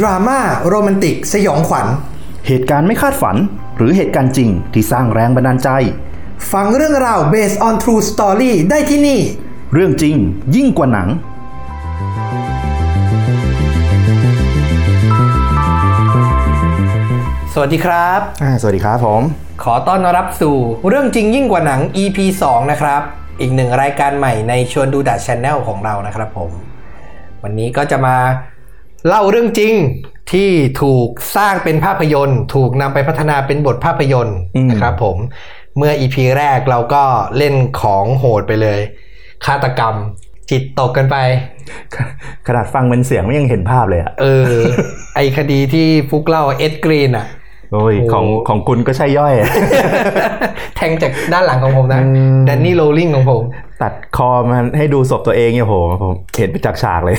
ดราม่าโรแมนติก สยองขวัญ เหตุการณ์ไม่คาดฝัน หรือเหตุการณ์จริงที่สร้างแรงบันดาลใจ ฟังเรื่องราว based on true story ได้ที่นี่ เรื่องจริงยิ่งกว่าหนัง สวัสดีครับ อ่าสวัสดีครับผม ขอต้อนรับสู่เรื่องจริงยิ่งกว่าหนัง EP 2 นะครับ อีกหนึ่งรายการใหม่ในชวนดูดัชช n แนลของเรานะครับผม วันนี้ก็จะมา เล่าเรื่องจริงที่ถูกสร้างเป็นภาพยนตร์ ถูกนำไปพัฒนาเป็นบทภาพยนตร์นะครับผมเมื่อ EP แรกเราก็เล่นของโหดไปเลยฆาตกรรม จิตตกกันไป ขนาดฟังเป็นเสียงไม่ยังเห็นภาพเลยอะเออ ไอคดีที่ฟุกเล่าเอ็ดกรีนอะโอ้ยโอ้ของของคุณก็ใช่ย่อยอะแทงจากด้านหลังของผมนะอืมแดนนี่โรลลิงของผม ตัดคอมันให้ดูศพตัวเองเนี่ยโหผมเห็นไปจากฉากเลย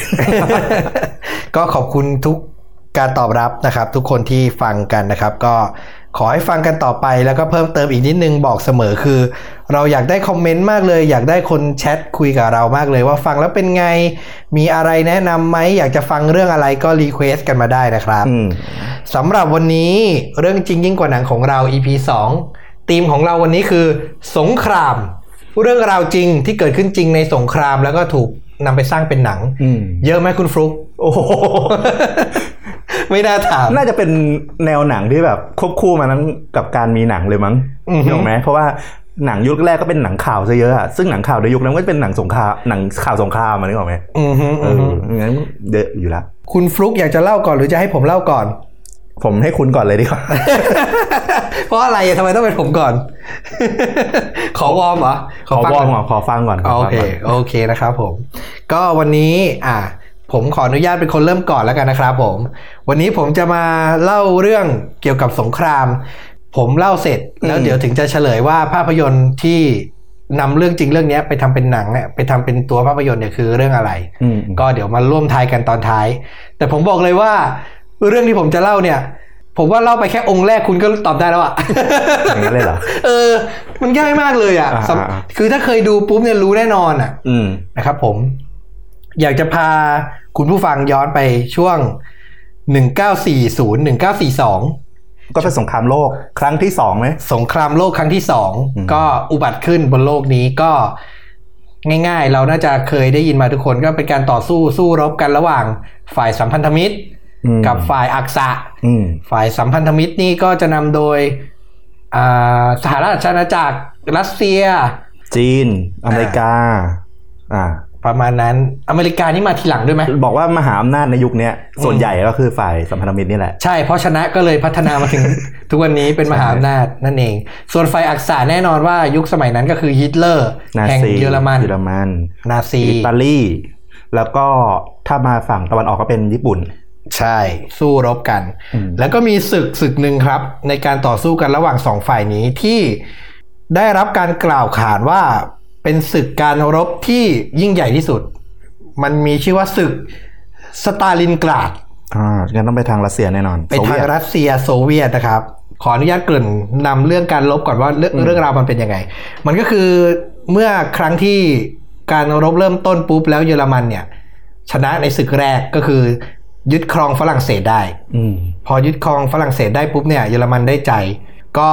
ก็ขอบคุณทุกการตอบรับนะครับ ทุกคนที่ฟังกันนะครับ ก็ขอให้ฟังกันต่อไปแล้วก็เพิ่มเติมอีกนิดนึงบอกเสมอคือ เราอยากได้คอมเมนต์มากเลย อยากได้คนแชทคุยกับเรามากเลย ว่าฟังแล้วเป็นไงมีอะไรแนะนำไหมอยากจะฟังเรื่องอะไรก็ request กันมาได้นะครับอืมสำหรับวันนี้เรื่องจริงยิ่งกว่าหนังของเรา EP 2ธีมของเราวันนี้คือ สงคราม เรื่องราวจริงที่เกิดขึ้นจริงในสงครามแล้วก็ถูกนำไปสร้างเป็นหนังอืมเยอะไหมคุณฟลุกโอ้โหไม่น่าถาม น่าจะเป็นแนวหนังที่แบบควบคู่มาทั้งกับการมีหนังเลยมั้งอือฮึถูกไหมเพราะว่าหนังยุคแรกก็เป็นหนังข่าวซะเยอะอะซึ่งหนังข่าวในยุคนั้นก็เป็นหนังสงครามหนังข่าวสงครามมานึกออกไหมอือฮึเออืออฮึงั้นเยอะอยู่แล้วคุณฟลุกอยากจะเล่าก่อนหรือจะให้ผมเล่าก่อน ผมให้คุณก่อนเลยดีกว่า เพราะอะไรอะทำไมต้องเป็นผมก่อน ขอวอร์มเหรอ ขอฟังวอร์มก่นก่อขอฟังก่อน ขอฟังก่อน โอเค โอเคนะครับผม ก็วันนี้อะผมขออนุญาตเป็นคนเริ่มก่อนแล้วกันนะครับผม วันนี้ผมจะมาเล่าเรื่องเกี่ยวกับสงคราม ผมเล่าเสร็จแล้วเดี๋ยวถึงจะเฉลยว่าภาพยนตร์ที่นำเรื่องจริงเรื่องเนี้ยไปทำเป็นหนังเนี่ยไปทำเป็นตัวภาพยนตร์เนี่ยคือเรื่องอะไรอืมก็เดี๋ยวมาร่วมทายกันตอนท้าย แต่ผมบอกเลยว่า เรื่องที่ผมจะเล่าเนี่ย ผมว่าเล่าไปแค่องค์แรกคุณก็ตอบได้แล้วอะอย่างนั้นเลยเหรอเออ มันง่ายมากเลยอะอ่าสำอ่าคือถ้าเคยดูปุ๊บเนี่ยรู้แน่นอนอะอืมนะครับ ผม อยากจะพาคุณผู้ฟังย้อนไปช่วง 1940 1942ก็เป็นสงครามโลกครั้งที่สองไหมสงครามโลกครั้งที่สองอืมก็อุบัติขึ้นบนโลกนี้ก็ง่ายๆ เราน่าจะเคยได้ยินมาทุกคนก็เป็นการต่อสู้สู้รบกันระหว่างฝ่ายสัมพันธมิตรอืม กับฝ่ายอักษะอืมฝ่ายสัมพันธมิตรนี่ก็จะนำโดยอ่าสหราชอาณาจักรรัสเซีย จีน อเมริกา อ่า ประมาณนั้นอเมริกานี่มาทีหลังด้วยไหมบอกว่ามหาอำนาจในยุคเนี้ยส่วนใหญ่ก็คือฝ่ายสัมพันธมิตรนี่แหละ ใช่เพราะชนะก็เลยพัฒนามาถึง ทุกวันนี้เป็นมหาอำนาจนั่นเอง ส่วนฝ่ายอักษะแน่นอนว่ายุคสมัยนั้นก็คือฮิตเลอร์แห่งนาซีเยอรมันเยอรมัน นาซีอิตาลีแล้วก็ถ้ามาฝั่งตะวันออกก็เป็นญี่ปุ่น ใช่สู้รบกันอืมแล้วก็มีศึกศึกหนึ่งครับ ในการต่อสู้กันระหว่างสองฝ่ายนี้ที่ได้รับการกล่าวขานว่าเป็นศึกการรบที่ยิ่งใหญ่ที่สุด มันมีชื่อว่าศึกสตาลินกราดอ่างั้นต้องไปทางรัสเซียแน่นอนเป็นทางโซวียตรัสเซียโซเวียตนะครับ ขออนุญาตเกริ่นนำเรื่องการรบก่อนว่าเรื่องเรื่องราวมันเป็นยังไง มันก็คือเมื่อครั้งที่การรบเริ่มต้นปุ๊บแล้วเยอรมันเนี่ยชนะในศึกแรกก็คือ ยึดครองฝรั่งเศสได้อืมพอยึดครองฝรั่งเศสได้ปุ๊บเนี่ยเยอรมันได้ใจ ก็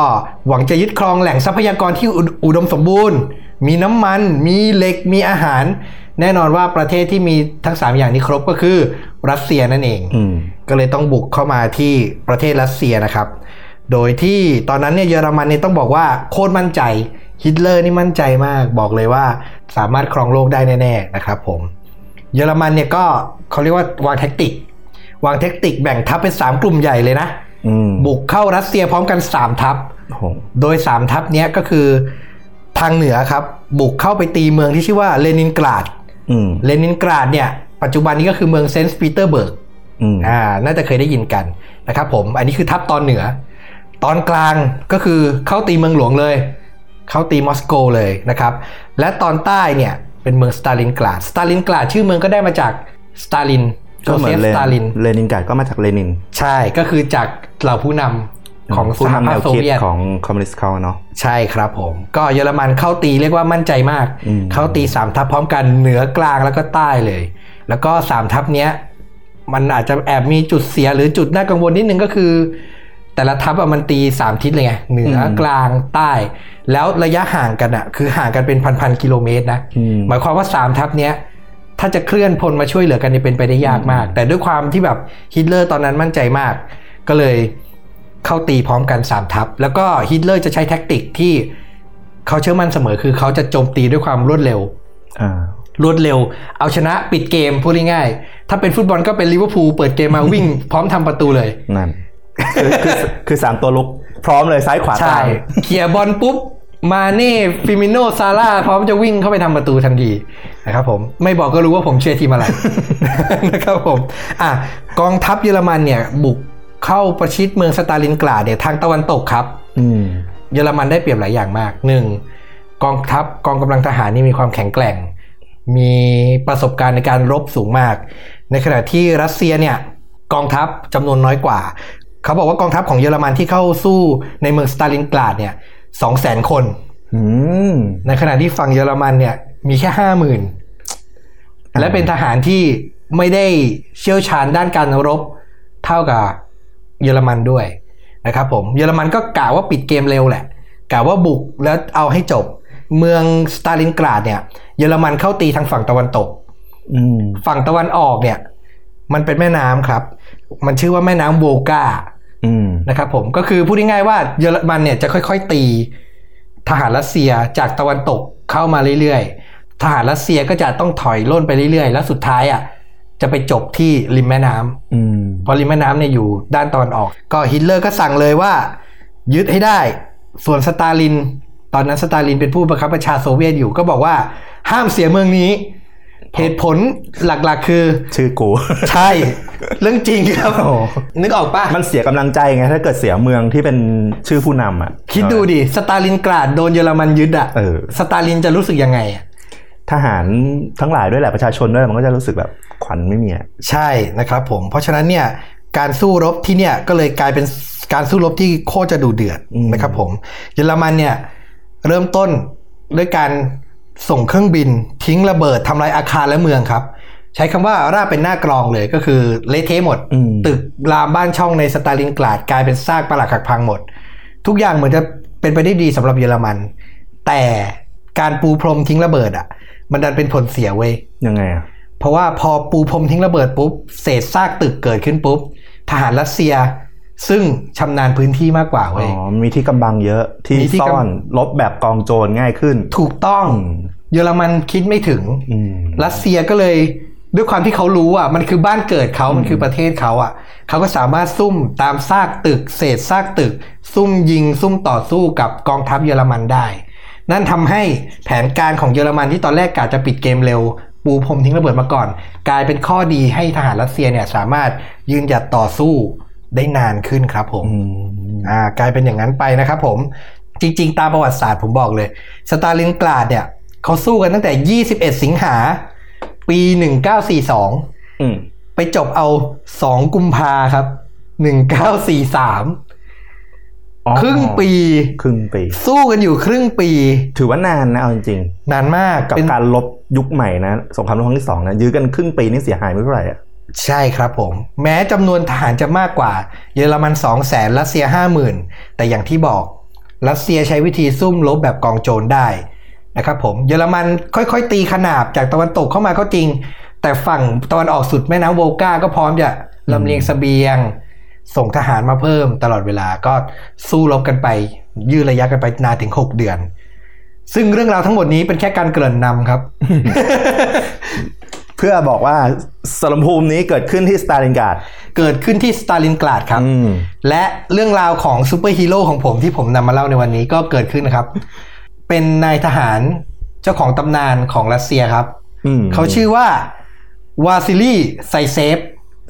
หวังจะยึดครองแหล่งทรัพยากรที่อุอุดมสมบูรณ์ มีน้ำมัน มีเหล็กมีอาหาร แน่นอนว่าประเทศที่มีทั้ง 3 อย่างนี้ครบก็คือรัสเซียนั่นเองอืมก็เลยต้องบุกเข้ามาที่ประเทศรัสเซียนะครับ โดยที่ตอนนั้นเนี่ยเยอรมันเนี่ยต้องบอกว่าโคตรมั่นใจฮิตเลอร์นี่มั่นใจมากบอกเลยว่าสามารถครองโลกได้แน่ ๆ นะครับผมเยอรมันเนี่ยก็เขาเรียกว่าวางแท็กติก วางแท็กติกแบ่งทัพเป็น3กลุ่มใหญ่เลยนะอืมบุกเข้ารัสเซียพร้อมกัน3ทัพโอ้โหโดย3ทัพเนี้ยก็คือทางเหนือครับ บุกเข้าไปตีเมืองที่ชื่อว่าเลนินกราดอืมเลนินกราดเนี่ย ปัจจุบันนี้ก็คือเมืองเซนต์ปีเตอร์เบิร์กอืมอ่า น่าจะเคยได้ยินกันนะครับผม อันนี้คือทัพตอนเหนือ ตอนกลางก็คือเข้าตีเมืองหลวงเลย เข้าตีมอสโกเลยนะครับ และตอนใต้เนี่ยเป็นเมืองสตาลินกราด สตาลินกราดชื่อเมืองก็ได้มาจากสตาลินโจ ก็เหมืเซอนฟเลสตาลินเลนินกราดก็มาจากเลนิน ใช่ก็คือจากเหล่าผู้นำของสผู้หนำแนภาพวโซคิดเวียตของคอมมิวนิสต์เขาเนาะใช่ครับผม ก็เยอรมันเข้าตีเรียกว่ามั่นใจมากอืมเข้าตีสามทัพพร้อมกันเหนือกลางแล้วก็ใต้เลย แล้วก็สามทัพเนี้ยมันอาจจะแอบมีจุดเสียหรือจุดน่ากังวลนิดนึงก็คือ แต่ละทัพอะมันตีสามทิศเลยไงเหนืออืมกลางใต้ แล้วระยะห่างกันอะคือห่างกันเป็นพันๆกิโลเมตรนะอืมหมายความว่าสามทัพเนี้ย ถ้าจะเคลื่อนพลมาช่วยเหลือกันเนี่ยเป็นไปได้ยากมาก แต่ด้วยความที่แบบฮิตเลอร์ตอนนั้นมั่นใจมาก ก็เลยเข้าตีพร้อมกันสามทัพ แล้วก็ฮิตเลอร์จะใช้แท็กติกที่เขาเชื่อมั่นเสมอคือเขาจะโจมตีด้วยความรวดเร็วอ่ารวดเร็ว เอาชนะปิดเกมพูดง่ายๆถ้าเป็นฟุตบอลก็เป็นลิเวอร์พูลเปิดเกมมาวิ่ง พร้อมทำประตูเลยนั่นคือคือคือสามตัวรุกพร้อมเลยซ้ายขวาใช่กลางเคลียร์บอลปุ๊บ มาเน่ฟีร์มิโนซาลาห์พร้อมจะวิ่งเข้าไปทำประตูทันทีนะครับผมไม่บอกก็รู้ว่าผมเชียร์ทีมอะไรนะครับผมอะกองทัพเยอรมันเนี่ยบุกเข้าประชิดเมืองสตาลินกราดเนี่ยทางตะวันตกครับอืมเยอรมันได้เปรียบหลายอย่างมากหนึ่งกองทัพกองกำลังทหารนี่มีความแข็งแกร่ง มีประสบการณ์ในการรบสูงมาก ในขณะที่รัสเซียเนี่ยกองทัพจำนวนน้อยกว่า เขาบอกว่ากองทัพของเยอรมันที่เข้าสู้ในเมืองสตาลินกราดเนี่ย สองแสนคนอืมในขณะที่ฝั่งเยอรมันเนี่ย มีแค่ห้าหมื่นและเป็นทหารที่ไม่ได้เชี่ยวชาญด้านการรบเท่ากับเยอรมันด้วยนะครับผมเยอรมันก็กล่าวว่าปิดเกมเร็วแหละกล่าวว่าบุกแล้วเอาให้จบ เมืองสตาลินกราดเนี่ย เยอรมันเข้าตีทางฝั่งตะวันตกอืมฝั่งตะวันออกเนี่ย มันเป็นแม่น้ำครับ มันชื่อว่าแม่น้ำโวกาอืม นะครับผมก็คือพูดง่ายๆว่าเยอรมันเนี่ยจะค่อยๆตีทหารรัสเซียจากตะวันตกเข้ามาเรื่อยๆ ทหารรัสเซียก็จะต้องถอยร่นไปเรื่อยๆ แล้วสุดท้ายอะจะไปจบที่ริมแม่น้ำอืมเพราะริมแม่น้ำเนี่ยอยู่ด้านตะวันออก ก็ฮิตเลอร์ก็สั่งเลยว่า ยึดให้ได้ ส่วนสตาลิน ตอนนั้นสตาลินเป็นผู้บังคับบัญชาโซเวียตอยู่ก็บอกว่า ห้ามเสียเมืองนี้ เหตุผลหลักๆคือ ชื่อกู ใช่ เรื่องจริงครับโอ้นึกออกปะมันเสียกำลังใจไง ถ้าเกิดเสียเมืองที่เป็นชื่อผู้นำอะ คิดดูดิ สตาลินกราดโดนเยอรมันยึดอะเออสตาลินจะรู้สึกยังไงอะทหารทั้งหลายด้วยแหละประชาชนด้วยมันก็จะรู้สึกแบบขวัญไม่มีอะใช่นะครับผม เพราะฉะนั้นเนี่ยการสู้รบที่เนี่ยก็เลยกลายเป็นการสู้รบที่โคตรจะดูเดือดอืมนะครับผม เยอรมันเนี่ยเริ่มต้นด้วยการ ส่งเครื่องบิน ทิ้งระเบิดทำลายอาคารและเมืองครับ ใช้คำว่าราบเป็นหน้ากรองเลยก็คือเละเทะหมดอืมตึกรามบ้านช่องในสตาลินกราดกลายเป็นซากปรักหักพังหมด ทุกอย่างเหมือนจะเป็นไปได้ดีสำหรับเยอรมัน แต่การปูพรมทิ้งระเบิดอะ มันดันเป็นผลเสียเว้ยยังไงอะเพราะว่าพอปูพรมทิ้งระเบิดปุ๊บเศษซากตึกเกิดขึ้นปุ๊บทหารรัสเซียซึ่งชำนาญพื้นที่มากกว่าอ๋เว้ยอมีที่กำบังเยอะ ที่มีที่กำซ่อนลบแบบกองโจรง่ายขึ้น ถูกต้องอืม เยอรมันคิดไม่ถึงอืมรัสเซียก็เลยด้วยความที่เขารู้อะมันคือบ้านเกิดเขามันคือประเทศเขาอะเขาก็สามารถซุ่มตามซากตึก เศษซากตึก ซุ่มยิง ซุ่มต่อสู้กับกองทัพเยอรมันได้ นั่นทำให้แผนการของเยอรมันที่ตอนแรกกะจะปิดเกมเร็ว ปูพรมทิ้งระเบิดมาก่อน กลายเป็นข้อดีให้ทหารรัสเซียเนี่ยสามารถยืนหยัดต่อสู้ได้นานขึ้นครับผมอืมอ่ากลายเป็นอย่างนั้นไปนะครับผมจริง ๆ ตามประวัติศาสตร์ผมบอกเลย สตาลินกราดเนี่ย เขาสู้กันตั้งแต่ 21 สิงหา ปี 1942อืมไปจบเอา 2 กุมภาครับ 1943อ๋อครึ่งปี ครึ่งปี สู้กันอยู่ครึ่งปี ถือว่านานนะเอาจริงนานมากๆกับเป็นการลบยุคใหม่นะ สงครามโลกครั้งที่สองนะ ยื้อกันครึ่งปีนี่เสียหายไม่เท่าไหร่อะใช่ครับผม แม้จำนวนทหารจะมากกว่า เยอรมัน2 0 0แสนรัสเซีย 50,000 แต่อย่างที่บอก รัสเซียใช้วิธีซุ่มลบแบบกองโจรได้ นะครับผมเยอรมันค่อยๆ ตีขนาบจากตะวันตกเข้ามาก็จริง แต่ฝั่งตะวันออกสุดแม่น้ำโวลกาก็พร้อมจะลำเลียงเสบียง ส่งทหารมาเพิ่มตลอดเวลาก็สู้รบกันไป ยืดระยะกันไปนานถึง 6 เดือน ซึ่งเรื่องราวทั้งหมดนี้เป็นแค่การเกริ่นนำครับ เพื่อบอกว่าสมรภูมินี้เกิดขึ้นที่สตาลินกราดเกิดขึ้นที่สตาลินกราดครับอืมและเรื่องราวของซูเปอร์ฮีโร่ของผมที่ผมนำมาเล่าในวันนี้ก็เกิดขึ้นนะครับ เป็นนายทหารเจ้าของตำนานของรัสเซียครับอืมเขาชื่อว่า วาซิลีไซเซฟ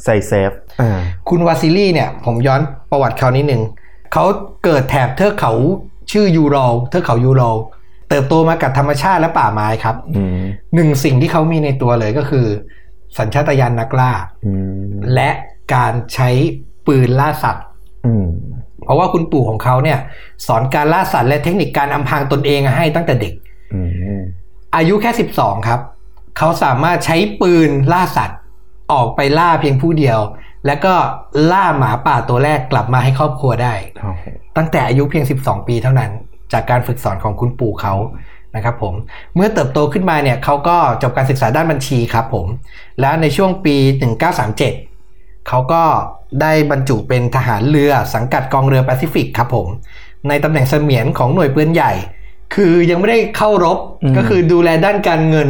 ไซเซฟอ่าคุณวาซิลีเนี่ย ผมย้อนประวัติเขานิดนึงเขาเกิดแถบเทือกเขาชื่อยูราลเทือกเขายูราลเติบโตมากับธรรมชาติและป่าไม้ครับอืมหนึ่งสิ่งที่เขามีในตัวเลยก็คือ สัญชาตญาณนักล่าอืมและการใช้ปืนล่าสัตว์อืม เพราะว่าคุณปู่ของเขาเนี่ยสอนการล่าสัตว์และเทคนิคการอำพรางตนเองให้ตั้งแต่เด็กอืมอายุแค่ 12 ครับ เขาสามารถใช้ปืนล่าสัตว์ออกไปล่าเพียงผู้เดียว แล้วก็ล่าหมาป่าตัวแรกกลับมาให้ครอบครัวได้โอ้โหตั้งแต่อายุเพียง 12 ปีเท่านั้น จากการฝึกสอนของคุณปู่เขานะครับผมเมื่อเติบโตขึ้นมาเนี่ยเขาก็จบการศึกษาด้านบัญชีครับผม แล้วในช่วงปี 1937 เขาก็ ได้บรรจุเป็นทหารเรือสังกัดกองเรือแปซิฟิกครับผม ในตำแหน่งเสมียนของหน่วยปืนใหญ่ คือยังไม่ได้เข้ารบก็คือดูแลด้านการเงิน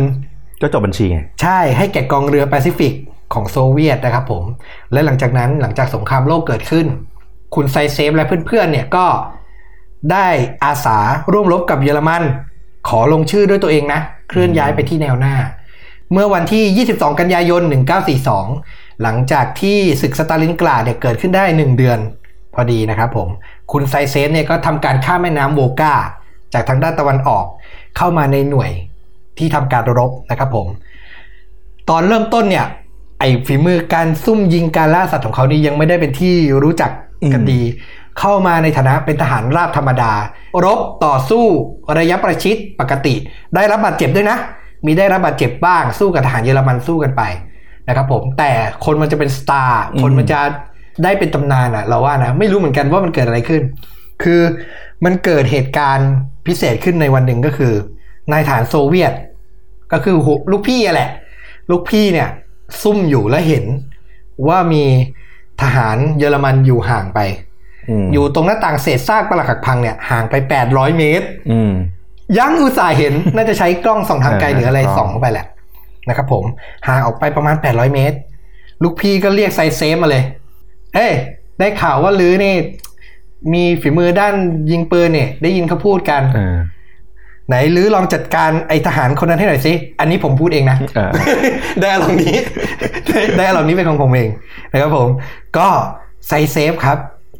ก็จบบัญชีไง ใช่ให้แก่กองเรือแปซิฟิกของโซเวียตนะครับผม และหลังจากนั้นหลังจากสงครามโลกเกิดขึ้น คุณไซเซฟและเพื่อนๆเนี่ยก็ได้อาสาร่วมรบกับเยอรมัน ขอลงชื่อด้วยตัวเองนะ เคลื่อนย้ายไปที่แนวหน้า เมื่อวันที่ 22 กันยายน 1942 หลังจากที่ศึกสตาลินกราดเนี่ยเกิดขึ้นได้ 1 เดือน พอดีนะครับผม คุณไซเซฟเนี่ยก็ทำการข้ามแม่น้ำโวลกาจากทางด้านตะวันออก เข้ามาในหน่วยที่ทำการรบนะครับผม ตอนเริ่มต้นเนี่ย ไอ้ฝีมือการซุ่มยิงการล่าสัตว์ของเขานี่ยังไม่ได้เป็นที่รู้จักกันดี เข้ามาในฐานะเป็นทหารราบธรรมดา รบต่อสู้ระยะประชิดปกติ ได้รับบาดเจ็บด้วยนะ มีได้รับบาดเจ็บบ้างสู้กับทหารเยอรมันสู้กันไปนะครับผมแต่คนมันจะเป็นสตาร์คนมันจะได้เป็นตำนานอะเราว่านะไม่รู้เหมือนกันว่ามันเกิดอะไรขึ้น คือมันเกิดเหตุการณ์พิเศษขึ้นในวันหนึ่งก็คือนายทหารโซเวียต ก็คือหัวลูกพี่อะแหละ ลูกพี่เนี่ยซุ่มอยู่แล้วเห็นว่ามีทหารเยอรมันอยู่ห่างไปอืมอยู่ตรงหน้าต่างเศษซากปรักหักพังเนี่ยห่างไป800เมตรอืม ยังอุตส่าห์เห็นน่าจะใช้กล้องส่องทางไกลเออหรืออะไรกล้องส่องเข้าไปแหละนะครับผมห่างออกไปประมาณ 800 เมตร ลูกพี่ก็เรียกไซเซฟมาเลย เอ้ยได้ข่าวว่าลือนี่ มีฝีมือด้านยิงปืนเนี่ย ได้ยินเขาพูดกันเออไหนลือลองจัดการไอทหารคนนั้นให้หน่อยสิ อันนี้ผมพูดเองนะเออได้อารมณ์นี้ได้ได้อารมณ์นี้เป็นของผมเองนะครับผม ก็ไซเซฟครับ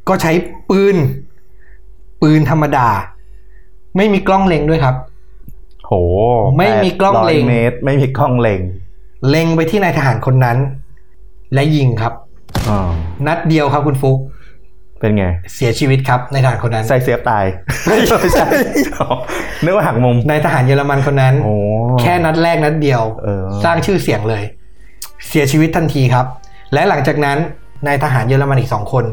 ก็ใช้ปืน ปืนธรรมดา ไม่มีกล้องเล็งด้วยครับ โห ไม่มีกล้องเล็ง800เมตร ไม่มีกล้องเล็ง เล็งไปที่นายทหารคนนั้น และยิงครับอ๋อนัดเดียวครับคุณฟุกเป็นไง เสียชีวิตครับนายทหารคนนั้นไซเซฟตายไม่ใช่นึกว่าหักมุมนายทหารเยอรมันคนนั้นโอ้แค่นัดแรกนัดเดียวเออสร้างชื่อเสียงเลย เสียชีวิตทันทีครับ และหลังจากนั้นนายทหารเยอรมันอีกสองคน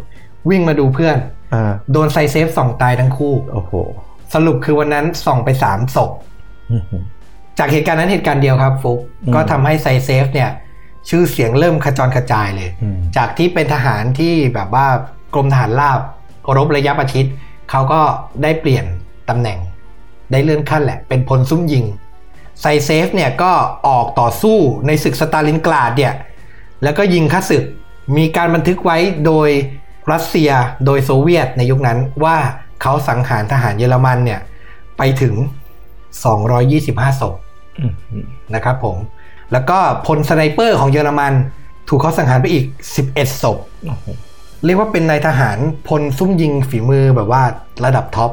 วิ่งมาดูเพื่อนอ่าโดนไซเซฟส่องตายทั้งคู่ โอ้โห สรุปคือวันนั้นส่องไปสามศพอื้อหือจากเหตุการณ์นั้นเหตุการณ์เดียวครับฟุกอืมก็ทำให้ไซเซฟเนี่ย ชื่อเสียงเริ่มขจรกระจายเลยอืมจากที่เป็นทหารที่แบบว่ากรมทหารราบรบระยะประชิดเขาก็ได้เปลี่ยนตำแหน่ง ได้เลื่อนขั้นแหละ เป็นพลซุ่มยิงไซเซฟเนี่ยก็ออกต่อสู้ในศึกสตาลินกราดเนี่ยแล้วก็ยิงข้าศึกมีการบันทึกไว้โดยรัสเซียโดยโซเวียตในยุคนั้นว่า เขาสังหารทหารเยอรมันเนี่ย ไปถึง 225ศพอื้อหือนะครับผม แล้วก็พลสไนเปอร์ของเยอรมันถูกเขาสังหารไปอีก 11ศพโอ้โหเรียกว่าเป็นนายทหารพลซุ่มยิงฝีมือแบบว่าระดับท็อป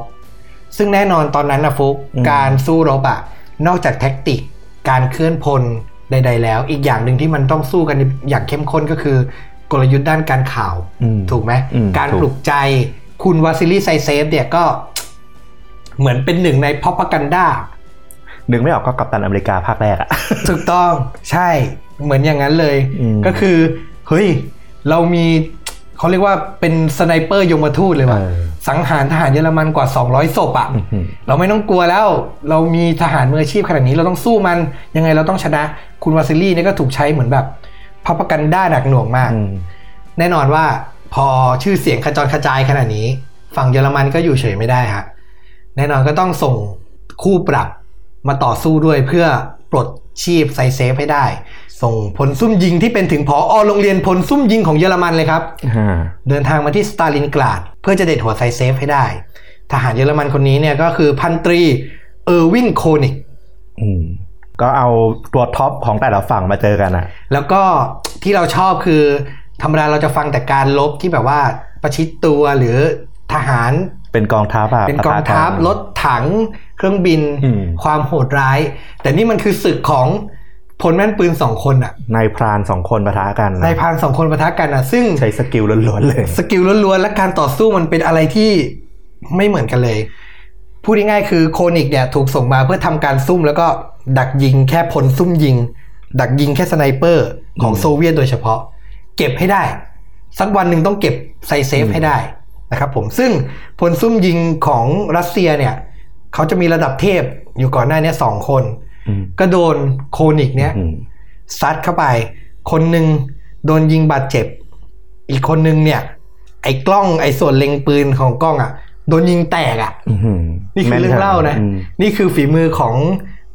ซึ่งแน่นอนตอนนั้นนะฟุกการสู้รบอะนอกจากแท็กติกการเคลื่อนพลใด ๆ แล้ว อีกอย่างหนึ่งที่มันต้องสู้กันอย่างเข้มข้นก็คือกลยุทธ์ด้านการข่าวอืมถูกไหมอืมการถูกปลุกใจ คุณวาซิลีไซเซฟเนี่ยก็เหมือนเป็นหนึ่งในพ o พกันดานึกไม่ออกก็กัปตันอเมริกาภาคแรกอะถูกต้องใช่เหมือนอย่างนั้นเลยอืมก็คือ เฮ้ย เรามีเขาเรียกว่าเป็นสไนเปอร์ยมทูตเลยว่ะเออสังหารทหารเยอรมันกว่า 200ศพอะอื้อหือเราไม่ต้องกลัวแล้ว เรามีทหารมืออาชีพขนาดนี้เราต้องสู้มันยังไงเราต้องชนะ คุณวาซิลี่เนี่ยก็ถูกใช้เหมือนแบบ propaganda หนักหน่วงมากอืมแน่นอนว่า พอชื่อเสียงขจรกระจายขนาดนี้ ฝั่งเยอรมันก็อยู่เฉยไม่ได้ฮะแน่นอนก็ต้องส่งคู่ปรับมาต่อสู้ด้วยเพื่อปลดชีพไซเซฟให้ได้ ส่งพลซุ่มยิงที่เป็นถึงผอโรงเรียนพลซุ่มยิงของเยอรมันเลยครับอ่าเดินทางมาที่สตาลินกราด เพื่อจะเด็ดหัวไซเซฟให้ได้ ทหารเยอรมันคนนี้เนี่ยก็คือพันตรีเออร์วินโคนิกอืมก็เอาตัวท็อปของแต่ละฝั่งมาเจอกันอะแล้วก็ที่เราชอบคือ ธรรมดาเราจะฟังแต่การรบที่แบบว่าประชิดตัวหรือทหารเป็นกองทัพอะเป็นกองทัพปะทะกันรถถัง เครื่องบินอืมความโหดร้าย แต่นี่มันคือศึกของพลแม่นปืนสองคนอะนายพรานสองคนปะทะกันนะนายพรานสองคนปะทะกันอะซึ่งใช้ skill ล้วนๆเลย skill ล้วนๆและการต่อสู้มันเป็นอะไรที่ไม่เหมือนกันเลย พูดง่ายๆคือโคนิกเนี่ยถูกส่งมาเพื่อทำการซุ่มแล้วก็ดักยิงแค่พลซุ่มยิง ดักยิงแค่สไนเปอร์ของอืมโซเวียตโดยเฉพาะ เก็บให้ได้ สักวันหนึ่งต้องเก็บไซเซฟให้ได้นะครับผมซึ่งพลซุ่มยิงของรัสเซียเนี่ยเขาจะมีระดับเทพอยู่ก่อนหน้าเนี้สองคนอืมก็โดนโคนิกเนี่ยอืมซัดเข้าไป คนหนึ่งโดนยิงบาดเจ็บ อีกคนหนึ่งเนี่ย ไอ้กล้องไอ้ส่วนเล็งปืนของกล้องอะโดนยิงแตกอะอื้อหือนี่คือเรื่องเล่านะอืมนี่คือฝีมือของ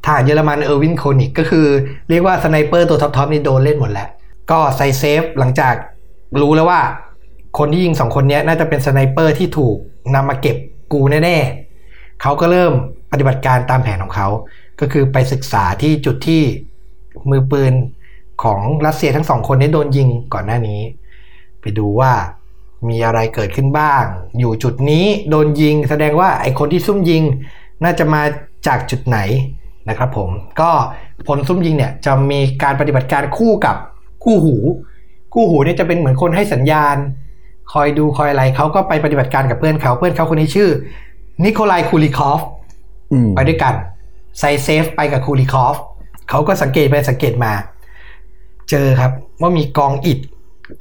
ทหารเยอรมันเออร์วินโคนิกก็คือเรียกว่าสไนเปอร์ตัวท็อปๆนี่โดนเล่นหมดแล้ว ก็ไซเซฟหลังจากรู้แล้วว่า คนที่ยิงสองคนนี้น่าจะเป็นสไนเปอร์ที่ถูกนำมาเก็บกูแน่ๆเขาก็เริ่มปฏิบัติการตามแผนของเขา ก็คือไปศึกษาที่จุดที่มือปืนของรัสเซียทั้งสองคนนี้โดนยิงก่อนหน้านี้ ไปดูว่ามีอะไรเกิดขึ้นบ้าง อยู่จุดนี้โดนยิง แสดงว่าไอคนที่ซุ่มยิง น่าจะมาจากจุดไหนนะครับผมก็ผลซุ่มยิงเนี่ยจะมีการปฏิบัติการคู่กับ คู่หู คู่หูเนี่ยจะเป็นเหมือนคนให้สัญญาณ คอยดูคอยอะไรเขาก็ไปปฏิบัติการกับเพื่อนเขาเพื่อนเขาคนนี้ชื่อ นิโคลายคูลิคอฟอืมไปด้วยกันไซเซฟไปกับคูลิคอฟเขาก็สังเกตไปสังเกตมา เจอครับว่ามีกองอิฐ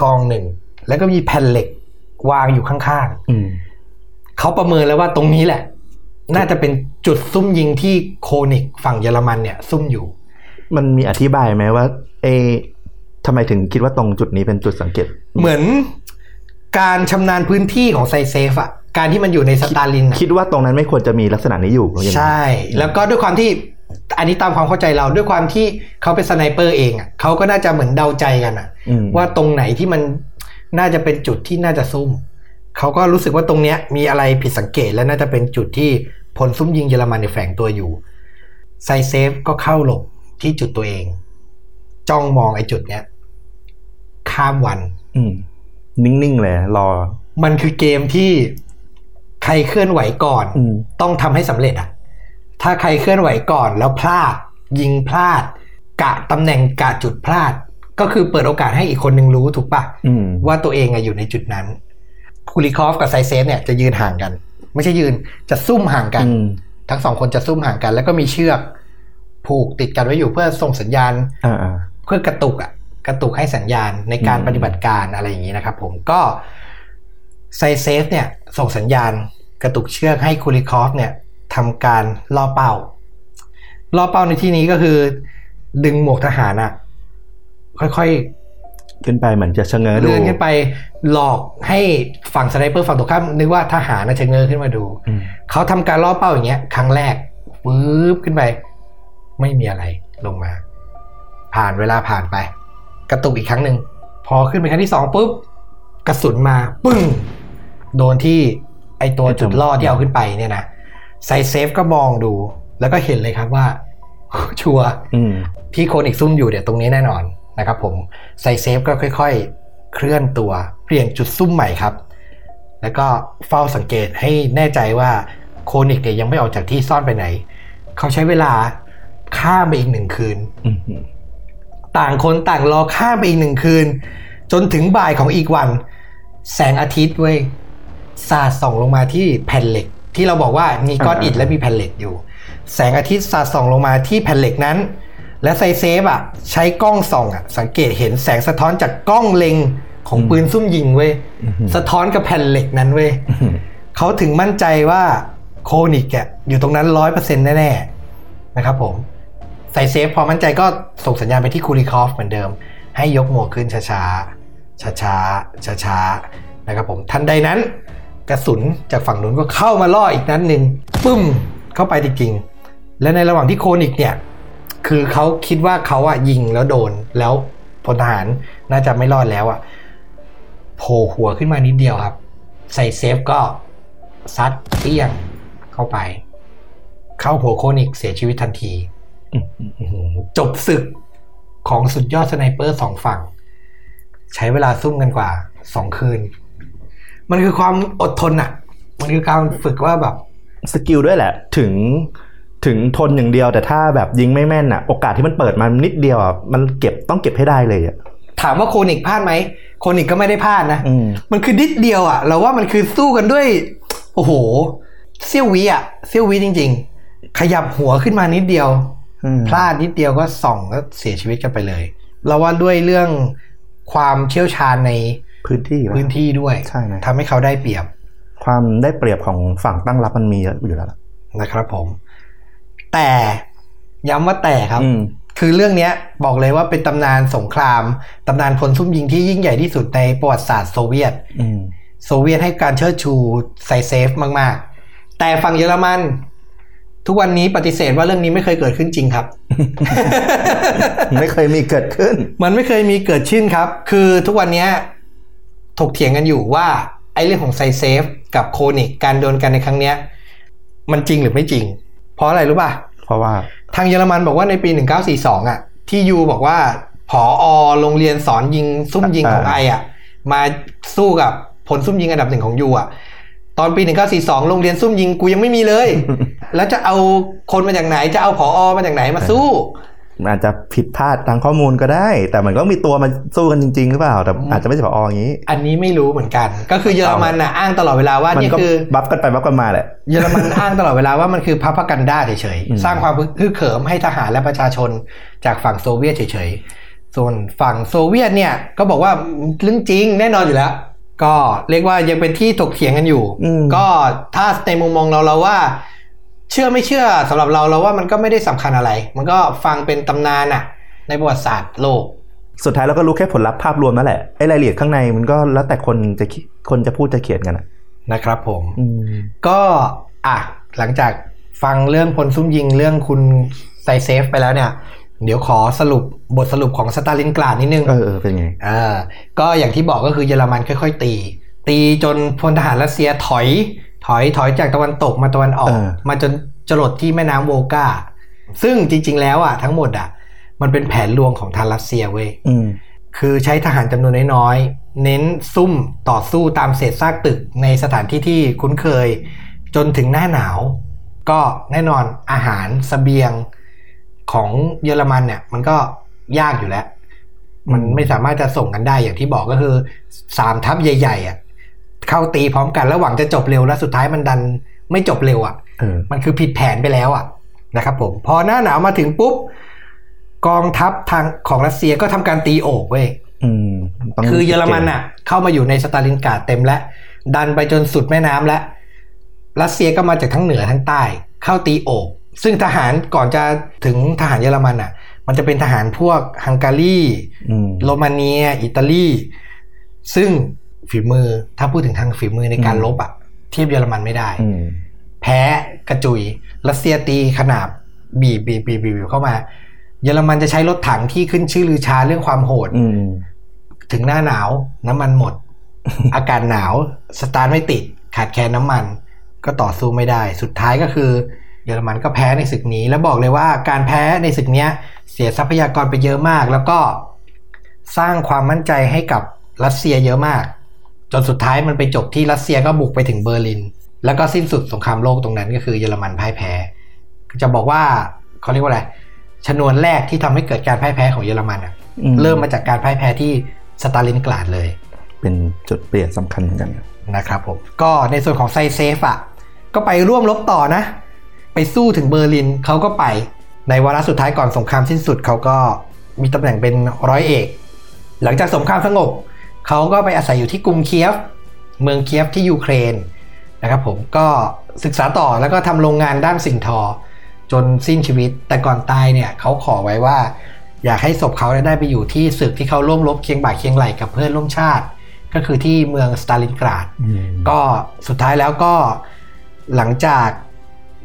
กองหนึ่ง แล้วก็มีแผ่นเหล็กวางอยู่ข้างอืมๆเขาประเมินแล้วว่าตรงนี้แหละ น่าจะเป็นจุดซุ่มยิงที่โคนิกฝั่งเยอรมันเนี่ย ซุ่มอยู่ มันมีอธิบายไหมว่าเอะ ทำไมถึงคิดว่าตรงจุดนี้เป็นจุดสังเกต เหมือนการชำนาญพื้นที่ของไซเซฟอะการที่มันอยู่ในสตาลินอะคิดว่าตรงนั้นไม่ควรจะมีลักษณะนี้อยู่หรือยังไงใช่ แล้วก็ด้วยความที่อันนี้ตามความเข้าใจเราด้วยความที่เขาเป็นสไนเปอร์เองอะเขาก็น่าจะเหมือนเดาใจกันอะอืมว่าตรงไหนที่มันน่าจะเป็นจุดที่น่าจะซุ่มเขาก็รู้สึกว่าตรงเนี้ยมีอะไรผิดสังเกตและน่าจะเป็นจุดที่พลซุ่มยิงเยอรมันเนี่ยแฝงตัวอยู่ไซเซฟก็เข้าหลบที่จุดตัวเอง จ้องมองไอ้จุดเนี้ย ข้ามวัน อืมนิ่งๆเลยรอ มันคือเกมที่ใครเคลื่อนไหวก่อนอืมต้องทำให้สำเร็จอะถ้าใครเคลื่อนไหวก่อนแล้วพลาด ยิงพลาด กะตำแหน่งกะจุดพลาด ก็คือเปิดโอกาสให้อีกคนนึงรู้ถูกปะอืมว่าตัวเองอะอยู่ในจุดนั้นคูลิคอฟกับไซเซฟเนี่ยจะยืนห่างกัน ไม่ใช่ยืนจะซุ่มห่างกันอืมทั้งสองคนจะซุ่มห่างกัน แล้วก็มีเชือก ผูกติดกันไว้อยู่เพื่อส่งสัญญาณอ่าอ่าเพื่อกระตุกอะ กระตุกให้สัญญาณในการอืมปฏิบัติการอะไรอย่างนี้นะครับผมก็ไซเซฟเนี่ยส่งสัญญาณกระตุกเชือกให้คูลิคอฟเนี่ยทำการล่อเป้าล่อเป้าในที่นี้ก็คือ ดึงหมวกทหารอะค่อยขึ้นไปเหมือนจะชะเง้อๆดูเลื่อนขึ้นไปหลอกให้ฝั่งสไนเปอร์ฝั่งตรงข้ามนึกว่าทหารน่ะจะเงยขึ้นมาดูอืมเขาทำการล่อเป้าอย่างเงี้ย ครั้งแรกปื๊บขึ้นไป ไม่มีอะไรลงมา ผ่านเวลาผ่านไป กระตุกอีกครั้งหนึ่งพอขึ้นไปครั้งที่สองปุ๊บกระสุนมาปึ้งโดนที่ไอตัวจุดล่อที่เอาขึ้นไปเนี่ยนะไซเซฟก็มองดู แล้วก็เห็นเลยครับว่า ชัวร์อืมที่โคนิกซุ่มอยู่เดี๋ยวตรงนี้แน่นอนนะครับผมไซเซฟก็ค่อย ๆ เคลื่อนตัว เปลี่ยนจุดซุ่มใหม่ครับ แล้วก็เฝ้าสังเกตให้แน่ใจว่าโคนิกเนี่ยยังไม่ออกจากที่ซ่อนไปไหน เขาใช้เวลาข้ามไปอีกหนึ่งคืนอืม ต่างคนต่างรอข้ามไปอีกหนึ่งคืน จนถึงบ่ายของอีกวัน แสงอาทิตย์เว้ยสาดส่องลงมาที่แผ่นเหล็ก ที่เราบอกว่ามีก้อนอิฐและมีแผ่นเหล็กอยู่ แสงอาทิตย์สาดส่องลงมาที่แผ่นเหล็กนั้น และไซเซฟอะ ใช้กล้องส่องอะ สังเกตเห็นแสงสะท้อนจากกล้องเล็งของปืนซุ่มยิงเว้ยสะท้อนกับแผ่นเหล็กนั้นเว้ยอืมเขาถึงมั่นใจว่าโคนิกอะอยู่ตรงนั้นร้อยเปอร์เซ็นต์แน่ๆนะครับผม ใส่เซฟพอมั่นใจก็ส่งสัญญาณไปที่คูริคอฟเหมือนเดิม ให้ยกหมวกขึ้นช้าๆช้าๆช้าๆนะครับผมทันใดนั้น กระสุนจากฝั่งนู้นก็เข้ามาล่ออีกนัดหนึ่งปึ้มเข้าไปจริงๆและในระหว่างที่โคนิกเนี่ยคือเขาคิดว่าเขาอะยิงแล้วโดนแล้วพลทหารน่าจะไม่รอดแล้วอะโผล่หัวขึ้นมานิดเดียวครับ ไซเซฟก็ซัดเปี้ยงเข้าไป เข้าหัวโคนิกเสียชีวิตทันที จบศึกของสุดยอดสไนเปอร์สองฝั่ง ใช้เวลาซุ่มกันกว่าสองคืน มันคือความอดทนอะมันคือการฝึกว่าแบบ skill ด้วยแหละ ถึงถึงทนอย่างเดียวแต่ถ้าแบบยิงไม่แม่นอะโอกาสที่มันเปิดมานิดเดียวอะมันเก็บต้องเก็บให้ได้เลยอะถามว่าโคนิกพลาดไหมโคนิกก็ไม่ได้พลาดนะอืมมันคือนิดเดียวอะเราว่ามันคือสู้กันด้วย โอ้โหเสี้ยววิอะเสี้ยววิจริง ๆ ขยับหัวขึ้นมานิดเดียวอืม พลาดนิดเดียวก็ส่องก็เสียชีวิตกันไปเลย เราว่าด้วยเรื่องความเชี่ยวชาญในพื้นที่ปะพื้นที่ด้วยใช่ไหมทำให้เขาได้เปรียบ ความได้เปรียบของฝั่งตั้งรับมันมีเยอะอยู่แล้วล่ะนะครับผม แต่ย้ำว่าแต่ครับอืมคือเรื่องเนี้ยบอกเลยว่าเป็นตำนานสงคราม ตำนานพลซุ่มยิงที่ยิ่งใหญ่ที่สุดในประวัติศาสตร์โซเวียตอืมโซเวียตให้การเชิดชูไซเซฟมาก ๆ แต่ฝั่งเยอรมัน ทุกวันนี้ปฏิเสธว่าเรื่องนี้ไม่เคยเกิดขึ้นจริงครับ ไม่เคยมีเกิดขึ้น มันไม่เคยมีเกิดขึ้นครับ คือทุกวันเนี้ยถกเถียงกันอยู่ว่าไอ้เรื่องของไซเซฟกับโคนิกการโดนกันในครั้งเนี้ย มันจริงหรือไม่จริง เพราะอะไรรู้ป่ะ เพราะว่า ทางเยอรมันบอกว่าในปี 1942 อะ ที่ยูบอกว่าผอโรงเรียนสอนยิงซุ่มยิงของไออะ มาสู้กับผลซุ่มยิงอันดับหนึ่งของยูอะ ตอนปี 1942 โรงเรียนซุ่มยิงกูยังไม่มีเลย แล้วจะเอาคนมาจากไหนจะเอาผอมาจากไหนมาสู้มันอาจจะผิดพลาดทางข้อมูลก็ได้ แต่มันก็มีตัวมาสู้กันจริงๆหรือเปล่า แต่อาจจะไม่ใช่ผออย่างนี้ อันนี้ไม่รู้เหมือนกัน ก็คือเยอรมันน่ะอ้างตลอดเวลาว่ามันนี่ก็คือบัฟกันไปบัฟกันมาแหละเยอรมันอ้างตลอดเวลาว่ามันคือ propaganda เฉยอืมๆสร้างความฮึกเหิมให้ทหารและประชาชนจากฝั่งโซเวียตเฉยๆ ส่วนฝั่งโซเวียตเนี่ยก็บอกว่าเรื่องจริงแน่นอนอยู่แล้ว ก็เรียกว่ายังเป็นที่ถกเถียงกันอยู่อืมก็ถ้าในมุมมองเราเราว่า เชื่อไม่เชื่อสำหรับเราเราว่ามันก็ไม่ได้สำคัญอะไร มันก็ฟังเป็นตำนานอะในประวัติศาสตร์โลก สุดท้ายเราก็รู้แค่ผลลัพธ์ภาพรวมนั่นแหละไอ้รายละเอียดข้างในมันก็แล้วแต่คนจะคิดคนจะพูดจะเขียนกันอะนะครับผมอืมก็อะหลังจากฟังเรื่องพลซุ่มยิงเรื่องคุณไซเซฟไปแล้วเนี่ย เดี๋ยวขอสรุปบทสรุปของสตาลินกราดนิดนึงเออเออเป็นไงอ่าก็อย่างที่บอกก็คือเยอรมันค่อย ๆ ตี ตีจนพลทหารรัสเซียถอย ถอยถอยจากตะวันตกมาตะวันออกเออมาจนจรดที่แม่น้ำโวกาซึ่งจริง ๆ แล้วอะทั้งหมดอะมันเป็นแผนลวงของทางรัสเซียเว้ยอืมคือใช้ทหารจำนวนน้อยๆ เน้นซุ่มต่อสู้ตามเศษซากตึกในสถานที่ที่คุ้นเคย จนถึงหน้าหนาว ก็แน่นอนอาหารสเสบียง ของเยอรมันเนี่ย มันก็ยากอยู่แล้ว มันไม่สามารถจะส่งกันได้อย่างที่บอกก็คือสามทัพใหญ่ๆอะเข้าตีพร้อมกันแล้วหวังจะจบเร็วแล้วสุดท้ายมันดันไม่จบเร็วอะเออมันคือผิดแผนไปแล้วอะนะครับผมพอหน้าหนาวมาถึงปุ๊บกองทัพทางของรัสเซียก็ทำการตีโอบเว้ยอืมต้งคือเยอรมันอะ เข้ามาอยู่ในสตาลินกราดเต็มแล้ว ดันไปจนสุดแม่น้ำแล้วรัสเซียก็มาจากทั้งเหนือทั้งใต้ เข้าตีโอบ ซึ่งทหารก่อนจะถึงทหารเยอรมันอะ มันจะเป็นทหารพวกฮังการีอืมโรมาเนีย อิตาลี ซึ่งฝีมือถ้าพูดถึงทางฝีมือในการอืมลบอะเทียบเยอรมันไม่ได้อืมแพ้กระจุย รัสเซียตีขนาบบีบบีบบีบบีบเข้ามา เยอรมันจะใช้รถถังที่ขึ้นชื่อลือชาเรื่องความโหดอืมถึงหน้าหนาวน้ำมันหมด อากาศหนาวสตาร์ทไม่ติดขาดแคลนน้ำมัน ก็ต่อสู้ไม่ได้ สุดท้ายก็คือ เยอรมันก็แพ้ในศึกนี้ แล้วบอกเลยว่าการแพ้ในศึกเนี้ยเสียทรัพยากรไปเยอะมาก แล้วก็สร้างความมั่นใจให้กับรัสเซียเยอะมาก จนสุดท้ายมันไปจบที่รัสเซียก็บุกไปถึงเบอร์ลิน แล้วก็สิ้นสุดสงครามโลกตรงนั้นก็คือเยอรมันพ่ายแพ้ จะบอกว่าเขาเรียกว่าอะไรชนวนแรกที่ทำให้เกิดการพ่ายแพ้ของเยอรมันอะอืมเริ่มมาจากการพ่ายแพ้ที่สตาลินกราดเลย เป็นจุดเปลี่ยนสำคัญเหมือนกันนะครับผมก็ในส่วนของไซเซฟอะก็ไปร่วมรบต่อนะ ไปสู้ถึงเบอร์ลินเขาก็ไปในวาระสุดท้ายก่อนสงครามสิ้นสุดเขาก็มีตำแหน่งเป็นร้อยเอก หลังจากสงครามสงบเขาก็ไปอาศัยอยู่ที่กรุงเคียฟ เมืองเคียฟที่ยูเครนนะครับผมก็ศึกษาต่อแล้วก็ทำโรงงานด้านสิ่งทอ จนสิ้นชีวิต แต่ก่อนตายเนี่ยเขาขอไว้ว่า อยากให้ศพเขาได้ไปอยู่ที่ศึกที่เขาร่วมรบเคียงบ่าเคียงไหลกับเพื่อนร่วมชาติ ก็คือที่เมืองสตาลินกราดอืมก็สุดท้ายแล้วก็หลังจาก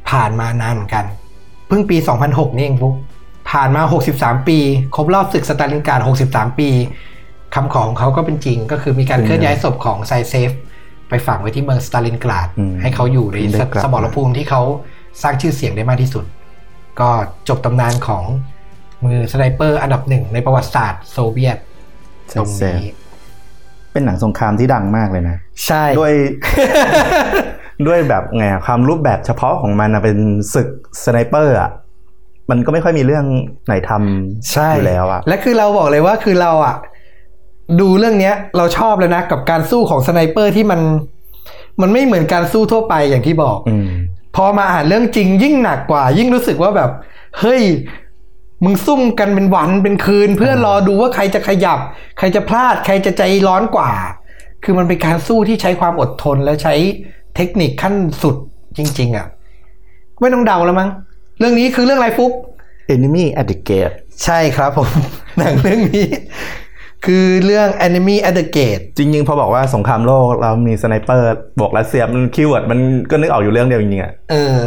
ผ่านมานานเหมือนกัน เพิ่งปี 2006 นี่เองฟุกผ่านมา 63 ปี ครบรอบศึกสตาลินกราด63 ปีคำขอของเขาก็เป็นจริง ก็คือมีการเคลื่อนย้ายศพของไซเซฟ ไปฝังไว้ที่เมืองสตาลินกราดอืมให้เขาอยู่ในได้กลับสมรภูมิที่เขาสร้างชื่อเสียงได้มากที่สุด ก็จบตำนานของมือสไนเปอร์อันดับหนึ่งในประวัติศาสตร์โซเวียตตรงแซ่บนี้ๆเป็นหนังสงครามที่ดังมากเลยนะ ใช่ ด้วย ด้วยแบบไงอะความรูปแบบเฉพาะของมันอะเป็นศึกสไนเปอร์อะมันก็ไม่ค่อยมีเรื่องไหนทำใช่อยู่แล้วอะและคือเราบอกเลยว่าคือเราอะดูเรื่องเนี้ย เราชอบเลยนะกับการสู้ของสไนเปอร์ที่มัน มันไม่เหมือนการสู้ทั่วไปอย่างที่บอกอืมพอมาอ่านเรื่องจริงยิ่งหนักกว่า ยิ่งรู้สึกว่าแบบ เฮ้ยมึงซุ่มกันเป็นวันเป็นคืน เพื่อรอดูว่าใครจะขยับ ใครจะพลาด ใครจะใจร้อนกว่า คือมันเป็นการสู้ที่ใช้ความอดทนและใช้ เทคนิคขั้นสุดจริง ๆ อะ ไม่ต้องเดาแล้วมั้ง เรื่องนี้คือเรื่องอะไรฟุก Enemy at the Gate ใช่ครับผม หนังเรื่องนี้ คือเรื่อง Enemy at the Gate จริงๆพอบอกว่าสงครามโลกเรามีสไนเปอร์บอกรัสเซียมัน keyword มันก็นึกออกอยู่เรื่องเดียวจริงๆอะเออ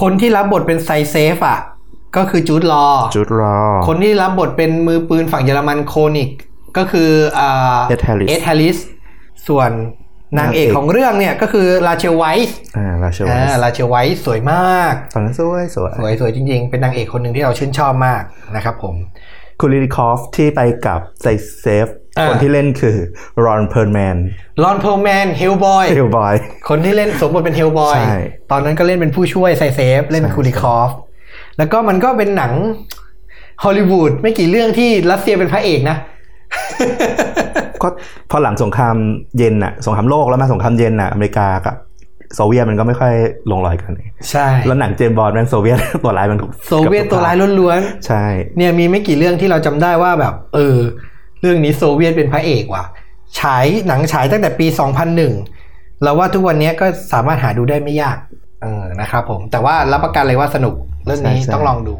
คนที่รับบทเป็นไซเซฟอะ ก็คือ Jude Law Jude Law คนที่รับบทเป็นมือปืนฝั่งเยอรมันโคนิก ก็คืออ่า Ed Harris เอ็ดแฮร์ริสส่วน นางเอกนางเอกของเรื่องเนี่ยก็คือ Rachel Weiszอ่าราชวัอ่า Rachel Weisz สวยมากตอนนั้นสวยสวยสวยสวยจริงๆ เป็นนางเอกคนหนึ่งที่เราชื่นชอบมากนะครับผมคุณลิลิคอฟที่ไปกับไซเซฟอ่าคนที่เล่นคือ Ron Perlman Ron Perlman Hellboy Hellboy คนที่เล่นสวมบทเป็น Hellboy ใช่ตอนนั้นก็เล่นเป็นผู้ช่วยไซเซฟเล่นเป็นใช่คูลิคอฟแล้วก็มันก็เป็นหนังฮอลลีวูดไม่กี่เรื่องที่รัสเซียเป็นพระเอกนะ ก็พอหลังสงครามเย็นน่ะสงครามโลกแล้วมาสงครามเย็นน่ะอเมริกากับโซเวียตมันก็ไม่ค่อยลงรอยกัน ใช่ แล้วหนังเจมส์บอลแม่งโซเวียตตัวร้ายมันโซเวียตตัวร้ายล้วนใช่ๆเนี่ยมีไม่กี่เรื่องที่เราจำได้ว่าแบบ เออ เรื่องนี้โซเวียตเป็นพระเอกว่ะ ฉายหนังฉายตั้งแต่ปี 2001 เราว่าทุกวันนี้ก็สามารถหาดูได้ไม่ยาก เออ นะครับผม แต่ว่ารับประกันเลยว่าสนุก เรื่องนี้ต้องลองดู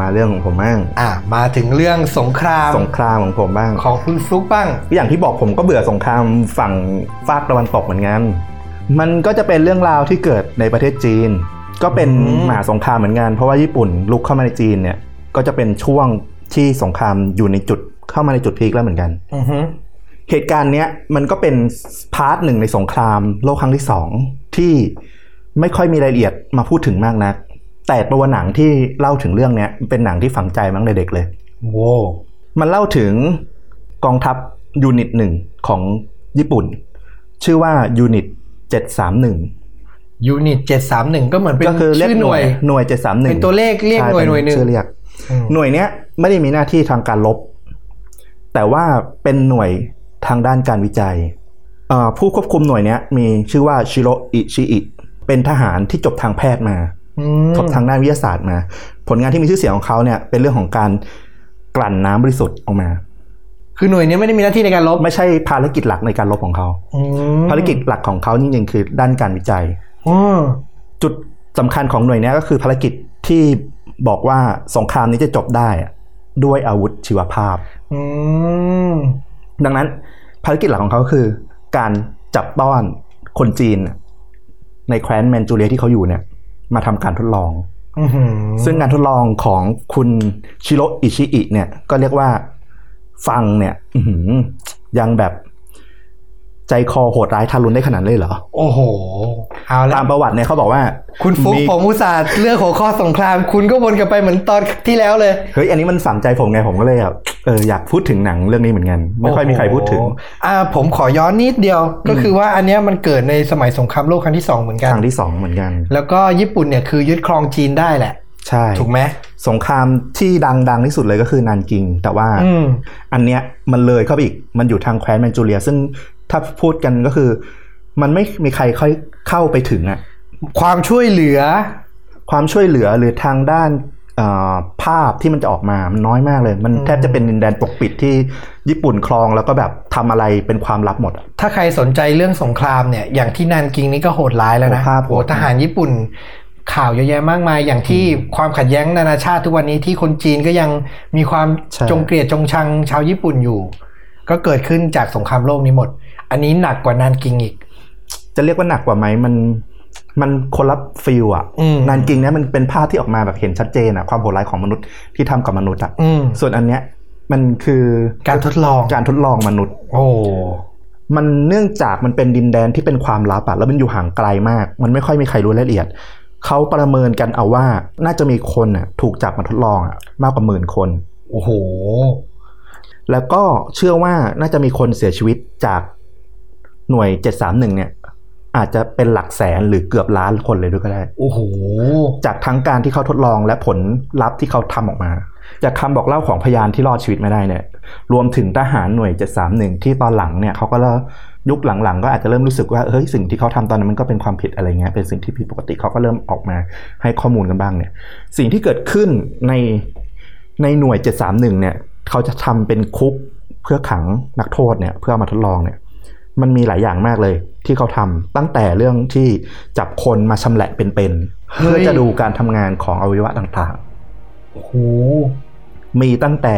มาเรื่องของผมบ้างอะมาถึงเรื่องสงครามสงครามของผมบ้าง ของคุณฟลุกบ้างอย่างที่บอกผมก็เบื่อสงครามฝั่งฝากตะวันตกเหมือนกันมันก็จะเป็นเรื่องราวที่เกิดในประเทศจีน ก็เป็นอืมมหาสงครามเหมือนกัน เพราะว่าญี่ปุ่นลุกเข้ามาในจีนเนี่ย ก็จะเป็นช่วงที่สงครามอยู่ในจุดเข้ามาในจุดพีคแล้วเหมือนกันอือฮึเหตุการณ์เนี้ยมันก็เป็นพาร์ทหนึ่งในสงครามโลกครั้งที่สองที่ไม่ค่อยมีรายละเอียดมาพูดถึงมากนัก แต่ตัวหนังที่เล่าถึงเรื่องเนี้ยเป็นหนังที่ฝังใจมั้งในเด็กเลยโว้มันเล่าถึงกองทัพ unit หนึ่งของญี่ปุ่น ชื่อว่า unit 731 unit เจ็ดสามหนึ่งก็เหมือนเป็นก็คือเรียกชื่อหหน่น่ววยยหน่วย731เป็นตัวเลขเรียกใช่หน่วยหน่วยหนึ่งชื่อเรียกอืมหน่วยเนี้ยไม่ได้มีหน้าที่ทางการรบ แต่ว่าเป็นหน่วยทางด้านการวิจัยเอ่อผู้ควบคุมหน่วยเนี้ยมีชื่อว่าชิโรอิชิอิเป็นทหารที่จบทางแพทย์มาอืมจบ ทางด้านวิทยาศาสตร์มา ผลงานที่มีชื่อเสียงของเขาเนี่ยเป็นเรื่องของการกลั่นน้ำบริสุทธิ์ออกมา คือหน่วยนี้ไม่ได้มีหน้าที่ในการลบ ไม่ใช่ภารกิจหลักในการลบของเขาอืมภารกิจหลักของเขาจริงๆคือด้านการวิจัยอืมจุดสำคัญของหน่วยเนี้ยก็คือภารกิจที่บอกว่าสงครามนี้จะจบได้อะด้วยอาวุธชีวภาพอืมดังนั้นภารกิจหลักของเขาคือ การจับต้อนคนจีนน่ะในแคว้นแมนจูเรียที่เขาอยู่เนี่ย มาทำการทดลองอือหือซึ่งการทดลองของคุณชิโรอิชิอิเนี่ย ก็เรียกว่าฟังเนี่ยอื้อหือยังแบบ ใจคอโหดร้ายทารุณได้ขนาดนั้นเลยเหรอ โอ้โห เอาละตามประวัติเนี่ยเขาบอกว่า คุณฟุกมีผมอุตส่าห์เลือกหัวข้อสงคราม คุณก็วนกลับไปเหมือนตอนที่แล้วเลย เฮ้ย อันนี้มันฝังใจผมไงผมก็เลยแบบเอออยากพูดถึงหนังเรื่องนี้เหมือนกัน ไม่ค่อยมีใครพูดถึงโอ้โหอ่า ผมขอย้อนนิดเดียว ก็คือว่าอันเนี้ยมันเกิดในสมัยสงครามโลกครั้งที่สองเหมือนกัน ครั้งที่สองเหมือนกัน แล้วก็ญี่ปุ่นเนี่ยคือยึดครองจีนได้แหละ ใช่ ถูกไหมสงครามที่ดังๆที่สุดเลยก็คือนานกิง แต่ว่าอืมอันเนี้ยมันเลยเข้าไปอีกมันอยู่ทางแคว้นแมนจูเรีย ซึ่ง ถ้าพูดกันก็คือ มันไม่มีใครค่อยเข้าไปถึงอะความช่วยเหลือ ความช่วยเหลือหรือทางด้านเอ่อภาพที่มันจะออกมา มันน้อยมากเลย มันแทบจะเป็นดินแดนปกปิดที่ญี่ปุ่นครองแล้วก็แบบทำอะไรเป็นความลับหมดอะถ้าใครสนใจเรื่องสงครามเนี่ย อย่างที่นานกิงนี่ก็โหดร้ายแล้วนะโหภาพโหโหดทหารญี่ปุ่นข่าวเยอะแยะมากมาย อย่างที่ความขัดแย้งนานาชาติทุกวันนี้ที่คนจีนก็ยังมีความใช่จงเกลียดจงชังชาวญี่ปุ่นอยู่ ก็เกิดขึ้นจากสงครามโลกนี้หมด อันนี้หนักกว่านานกิงอีก จะเรียกว่าหนักกว่าไหมมันมันคนละฟิลอะอืมนานกิงเนี่ยมันเป็นภาพที่ออกมาแบบเห็นชัดเจนอะความโหดร้ายของมนุษย์ที่ทำกับมนุษย์อะอืมส่วนอันเนี้ยมันคือการทดลองการทดลองมนุษย์ โอ้มันเนื่องจากมันเป็นดินแดนที่เป็นความลับอะแล้วมันอยู่ห่างไกลมาก มันไม่ค่อยมีใครรู้รายละเอียด เขาประเมินกันเอาว่าน่าจะมีคนอะถูกจับมาทดลองอะมากกว่าหมื่นคน โอ้โห แล้วก็เชื่อว่าน่าจะมีคนเสียชีวิตจากหน่วย 731 เนี่ย อาจจะเป็นหลักแสนหรือเกือบล้านคนเลยด้วยก็ได้ โอ้โห จากทั้งการที่เขาทดลองและผลลัพธ์ที่เขาทำออกมา จากคำบอกเล่าของพยานที่รอดชีวิตมาได้เนี่ย รวมถึงทหารหน่วย 731 ที่ตอนหลังเนี่ยเขาก็ยุคหลังๆ ก็อาจจะเริ่มรู้สึกว่าเฮ้ยสิ่งที่เขาทำตอนนั้นมันก็เป็นความผิดอะไรเงี้ยเป็นสิ่งที่ผิดปกติเขาก็เริ่มออกมาให้ข้อมูลกันบ้างเนี่ย สิ่งที่เกิดขึ้นในในหน่วย 731 เนี่ย เขาจะทำเป็นคุกเพื่อขังนักโทษเนี่ยเพื่อเอามาทดลองเนี่ยมันมีหลายอย่างมากเลยที่เขาทำตั้งแต่เรื่องที่จับคนมาชำแหละเป็นๆเฮ้ยเพื่อจะดูการทำงานของอวัยวะต่างโอ้โหๆมีตั้งแต่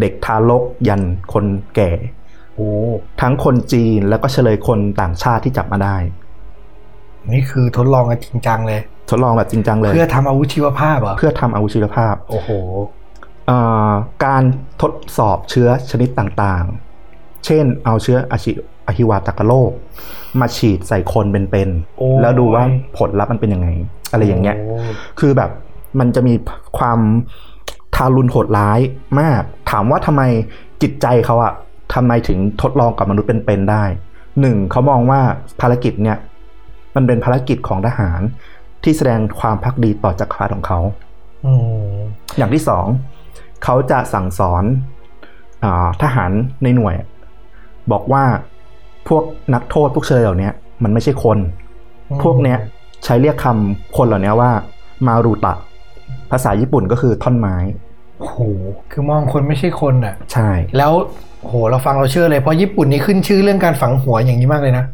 เด็กทารกยันคนแก่โอ้ทั้งคนจีนแล้วก็เฉลยคนต่างชาติที่จับมาได้ นี่คือทดลองกันจริงจังเลย ทดลองแบบจริงจังเลย เพื่อทำอาวุธชีวภาพเหรอเพื่อทำอาวุธชีวภาพ โอ้โหเอ่อ การทดสอบเชื้อชนิดต่างๆ เช่นเอาเชื้ออาชิอหิวาตกโรคมาฉีดใส่คนเป็นโอ้ๆแล้วดูว่าผลลัพธ์มันเป็นยังไง อะไรอย่างเงี้ยโคือแบบมันจะมีความทารุณโหดร้ายมาก ถามว่าทำไมจิตใจเขาอะทำไมถึงทดลองกับมนุษย์เป็นๆได้หนึ่งเขามองว่าภารกิจเนี่ย มันเป็นภารกิจของทหารที่แสดงความพักดีต่อจักรพรรดิของเขาอืมอย่างที่สอง เขาจะสั่งสอนอาทหารในหน่วย บอกว่าพวกนักโทษพวกเชยเหล่านี้มันไม่ใช่คน พวกเนี้ยใช้เรียกคำคนเหล่านี้ว่า มารูตะ ภาษาญี่ปุ่นก็คือท่อนไม้โอ้โหคือมองคนไม่ใช่คนอะ ใช่ แล้วโหเราฟังเราเชื่อเลยเพราะญี่ปุ่นนี่ขึ้นชื่อเรื่องการฝังหัวอย่างนี้มากเลยนะ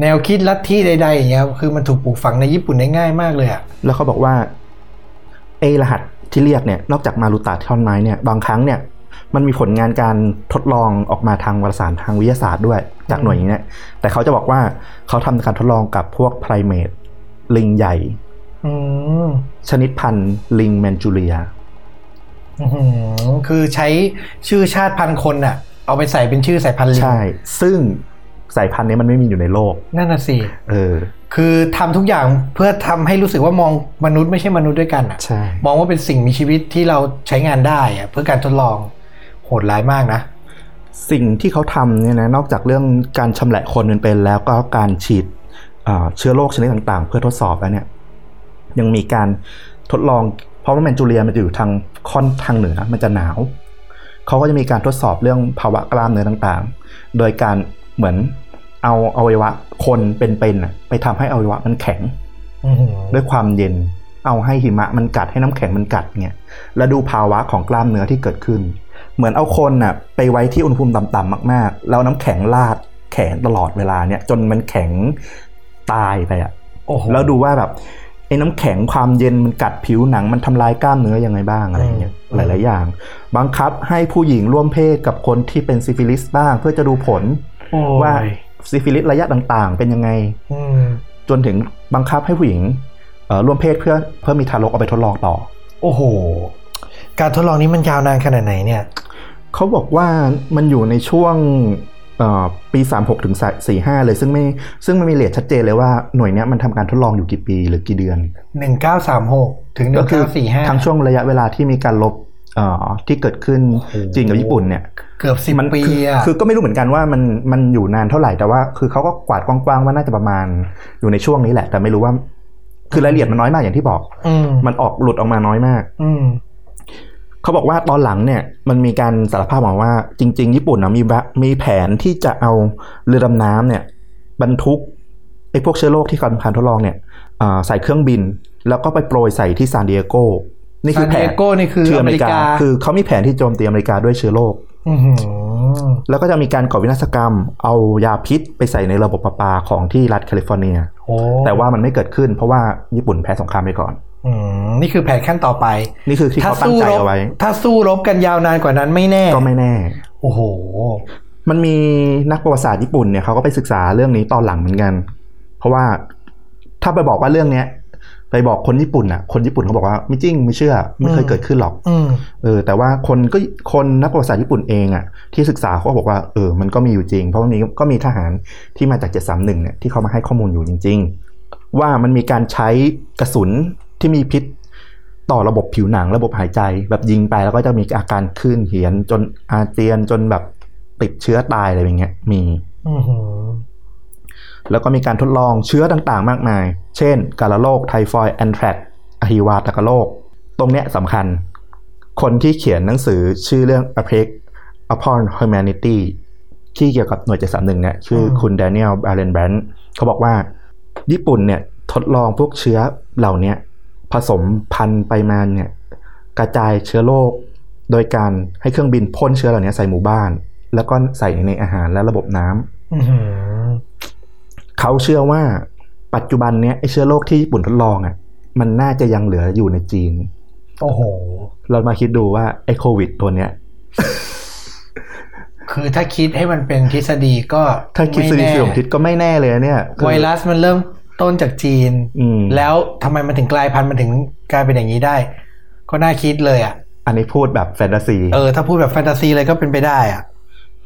แนวคิดลัทธิใดๆอย่างเงี้ยคือมันถูกปลูกฝังในญี่ปุ่นได้ง่ายมากเลยอะแล้วเขาบอกว่าไอรหัส ที่เรียกเนี่ยนอกจากมารูตะท่อนไม้เนี่ยบางครั้งเนี่ยมันมีผลงานการทดลองออกมาทางวารสารทางวิทยาศาสตร์ด้วย จากหน่วยนี้เนี่ยแต่เขาจะบอกว่าเขาทำการทดลองกับพวกไพรเมทลิงใหญ่อืมชนิดพันธุ์ลิงแมนจูเรียอื้อหือคือใช้ชื่อชาติพันธุ์คนอะเอาไปใส่เป็นชื่อสายพันธุ์ลิงใช่ ซึ่ง สายพันธุ์นี้มันไม่มีอยู่ในโลก นั่นน่ะสิเออ คือทำทุกอย่างเพื่อทำให้รู้สึกว่ามองมนุษย์ไม่ใช่มนุษย์ด้วยกันอะใช่มองว่าเป็นสิ่งมีชีวิตที่เราใช้งานได้อะเพื่อการทดลองโหดร้ายมากนะ สิ่งที่เขาทำเนี่ยนะนอกจากเรื่องการชำแหละคนเป็นๆแล้วก็การฉีดเอ่อเชื้อโรคชนิดต่างๆ เพื่อทดสอบแล้วเนี่ย ยังมีการทดลองเพราะว่าแมนจูเรียมันจะอยู่ทางค่อนทางเหนือมันจะหนาว เขาก็จะมีการทดสอบเรื่องภาวะกล้ามเนื้อต่างๆ โดยการ เหมือนเอาอวัยวะคนเป็นๆน่ะไปทำให้อวัยวะมันแข็งอื้อหือด้วยความเย็น เอาให้หิมะมันกัดให้น้ำแข็งมันกัดเนี่ยแล้วดูภาวะของกล้ามเนื้อที่เกิดขึ้น เหมือนเอาคนน่ะไปไว้ที่อุณหภูมิต่ำๆมากๆ แล้วน้ำแข็งลาดแขนตลอดเวลาเนี่ยจนมันแข็งตายไปอะโอ้โหแล้วดูว่าแบบไอ้น้ำแข็งความเย็นมันกัดผิวหนังมันทำลายกล้ามเนื้อยังไงบ้างอะไรเงี้ยอืมหลาย ๆ อย่าง บังคับให้ผู้หญิงร่วมเพศกับคนที่เป็นซิฟิลิสบ้าง เพื่อจะดูผลโอ้ย ว่าซิฟิลิสระยะต่างๆ เป็นยังไงอืมจนถึงบังคับให้ผู้หญิงเอ่อร่วมเพศเพื่อเพื่อมีทารกเอาไปทดลองต่อ โอ้โห การทดลองนี้มันยาวนานขนาดไหนเนี่ยเขาบอกว่ามันอยู่ในช่วงเอ่อปี36ถึง45 เลยซึ่งไม่ซึ่งมันมีเลทชัดเจนเลยว่าหน่วยเนี้ยมันทำการทดลองอยู่กี่ปีหรือกี่เดือนหนึ่งเก้าสามหกถึงหนึ่ก็งคืเก้าสี่ห้าทั้งช่วงระยะเวลาที่มีการลบเอ่อ ที่เกิดขึ้นโอ้โหจีนกับญี่ปุ่นเนี่ยเกือบสิบมันปีคืออะคือก็ไม่รู้เหมือนกันว่ามันมันอยู่นานเท่าไหร่แต่ว่า คือเขาก็กวาดกว้างๆว่าน่าจะประมาณอยู่ในช่วงนี้แหละ แต่ไม่รู้ว่า คือรายละเอียดมันน้อยมากอย่างที่บอกอืมมันออกหลุดออกมาน้อยมาก อืมเขาบอกว่าตอนหลังเนี่ย มันมีการสารภาพมาว่า จริง ๆ ญี่ปุ่นนะมีแบบมีแผนที่จะเอาเรือดำน้ำเนี่ย บรรทุกไอ้พวกเชื้อโรคที่กำลังทดลองเนี่ยอ่าใส่เครื่องบิน แล้วก็ไปโปรยใส่ที่ซานดิเอโก นี่คือแผซานดินเอโกนี่คืออเมริกา คือเขามีแผนที่โจมตีอเมริกาด้วยเชื้อโรคอือหือแล้วก็จะมีการก่อวินาศกรรม เอายาพิษไปใส่ในระบบประปาของที่รัฐแคลิฟอร์เนียโอ้แต่ว่ามันไม่เกิดขึ้น เพราะว่าญี่ปุ่นแพ้สงครามไปก่อนอืมนี่คือแผนขั้นต่อไป นี่คือที่เขาตั้งใจรบเอาไว้ ถ้าสู้รบกันยาวนานกว่านั้นไม่แน่ ก็ไม่แน่ โอ้โห มันมีนักประวัติศาสตร์ญี่ปุ่นเนี่ยเขาก็ไปศึกษาเรื่องนี้ตอนหลังเหมือนกัน เพราะว่าถ้าไปบอกว่าเรื่องเนี้ย ไปบอกคนญี่ปุ่นอะ คนญี่ปุ่นเขาบอกว่าไม่จริงไม่เชื่อ ไม่เคยอืมเกิดขึ้นหรอกอืมเออ แต่ว่าคนก็คนนักประวัติศาสตร์ญี่ปุ่นเองอะที่ศึกษาเขาก็บอกว่าเออมันก็มีอยู่จริง เพราะมันมีก็มีทหารที่มาจาก731เนี่ยที่เขามาให้ข้อมูลอยู่จริง ๆ ว่ามันมีการใช้กระสุนที่มีพิษต่อระบบผิวหนังระบบหายใจ แบบยิงไปแล้วก็จะมีอาการคลื่นเหียนจนอาเจียนจนแบบติดเชื้อตายอะไรอย่างเงี้ยมีอือหือ แล้วก็มีการทดลองเชื้อต่างๆ มากมาย เช่น กาฬโรคไทฟอยด์แอนแทรกอะฮิวาตกโรค ตรงเนี้ยสำคัญ คนที่เขียนหนังสือชื่อเรื่อง A Plague Upon Humanity ที่เกี่ยวกับหน่วย731เนี่ยชื่ออมคุณแดเนียลบาเลนแบรนด์เขาบอกว่า ญี่ปุ่นเนี่ยทดลองพวกเชื้อเหล่าเนี้ยผสมพันธุ์ไปมาเนี่ยกระจายเชื้อโรคโดยการให้เครื่องบินพ่นเชื้อเหล่านี้ใส่หมู่บ้าน แล้วก็ใส่ในอาหารและระบบน้ำอื้อหือ เขาเชื่อว่าปัจจุบันเนี้ยไอเชื้อโรคที่ญี่ปุ่นทดลองอะ มันน่าจะยังเหลืออยู่ในจีน โอ้โห เรามาคิดดูว่าไอโควิดตัวเนี้ย คือถ้าคิดให้มันเป็นทฤษฎีก็ ถ้าคิดสไม่ถิแน่ติผมคิดก็ไม่แน่เลยนะเนี่ยคือไวรัสมันเริ่มต้นจากจีนอืมแล้วทำไมมันถึงกลายพันธุ์มันถึงกลายเป็นอย่างนี้ได้ ก็น่าคิดเลยอะ อันนี้พูดแบบแฟนตาซี เออ ถ้าพูดแบบแฟนตาซีเลยก็เป็นไปได้อะ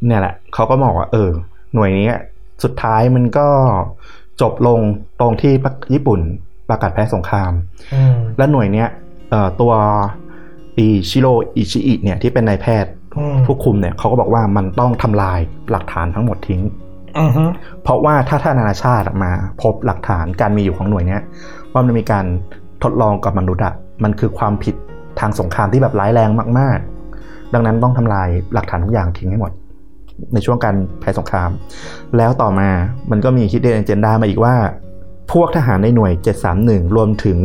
เนี่ยแหละเขาก็บอกว่า เออ หน่วยนี้ สุดท้ายมันก็จบลงตรงที่ญี่ปุ่นประกาศแพ้สงครามอืมและหน่วยเนี้ยเอ่อตัวอิชิโรอิชิอิเนี่ยที่เป็นนายแพทย์อืมผู้คุมเนี่ยเขาก็บอกว่ามันต้องทำลายหลักฐานทั้งหมดทิ้งอือฮึเพราะว่าถ้าท่านานาชาติมาพบหลักฐานการมีอยู่ของหน่วยเนี้ยว่ามันมีการทดลองกับมนุษย์อะมันคือความผิดทางสงครามที่แบบร้ายแรงมาก ๆ ดังนั้นต้องทำลายหลักฐานทุกอย่างทิ้งให้หมด ในช่วงการแพ้สงคราม แล้วต่อมามันก็มีคิดเดนเจนดามาอีกว่า พวกทหารในหน่วย 731 รวมถึง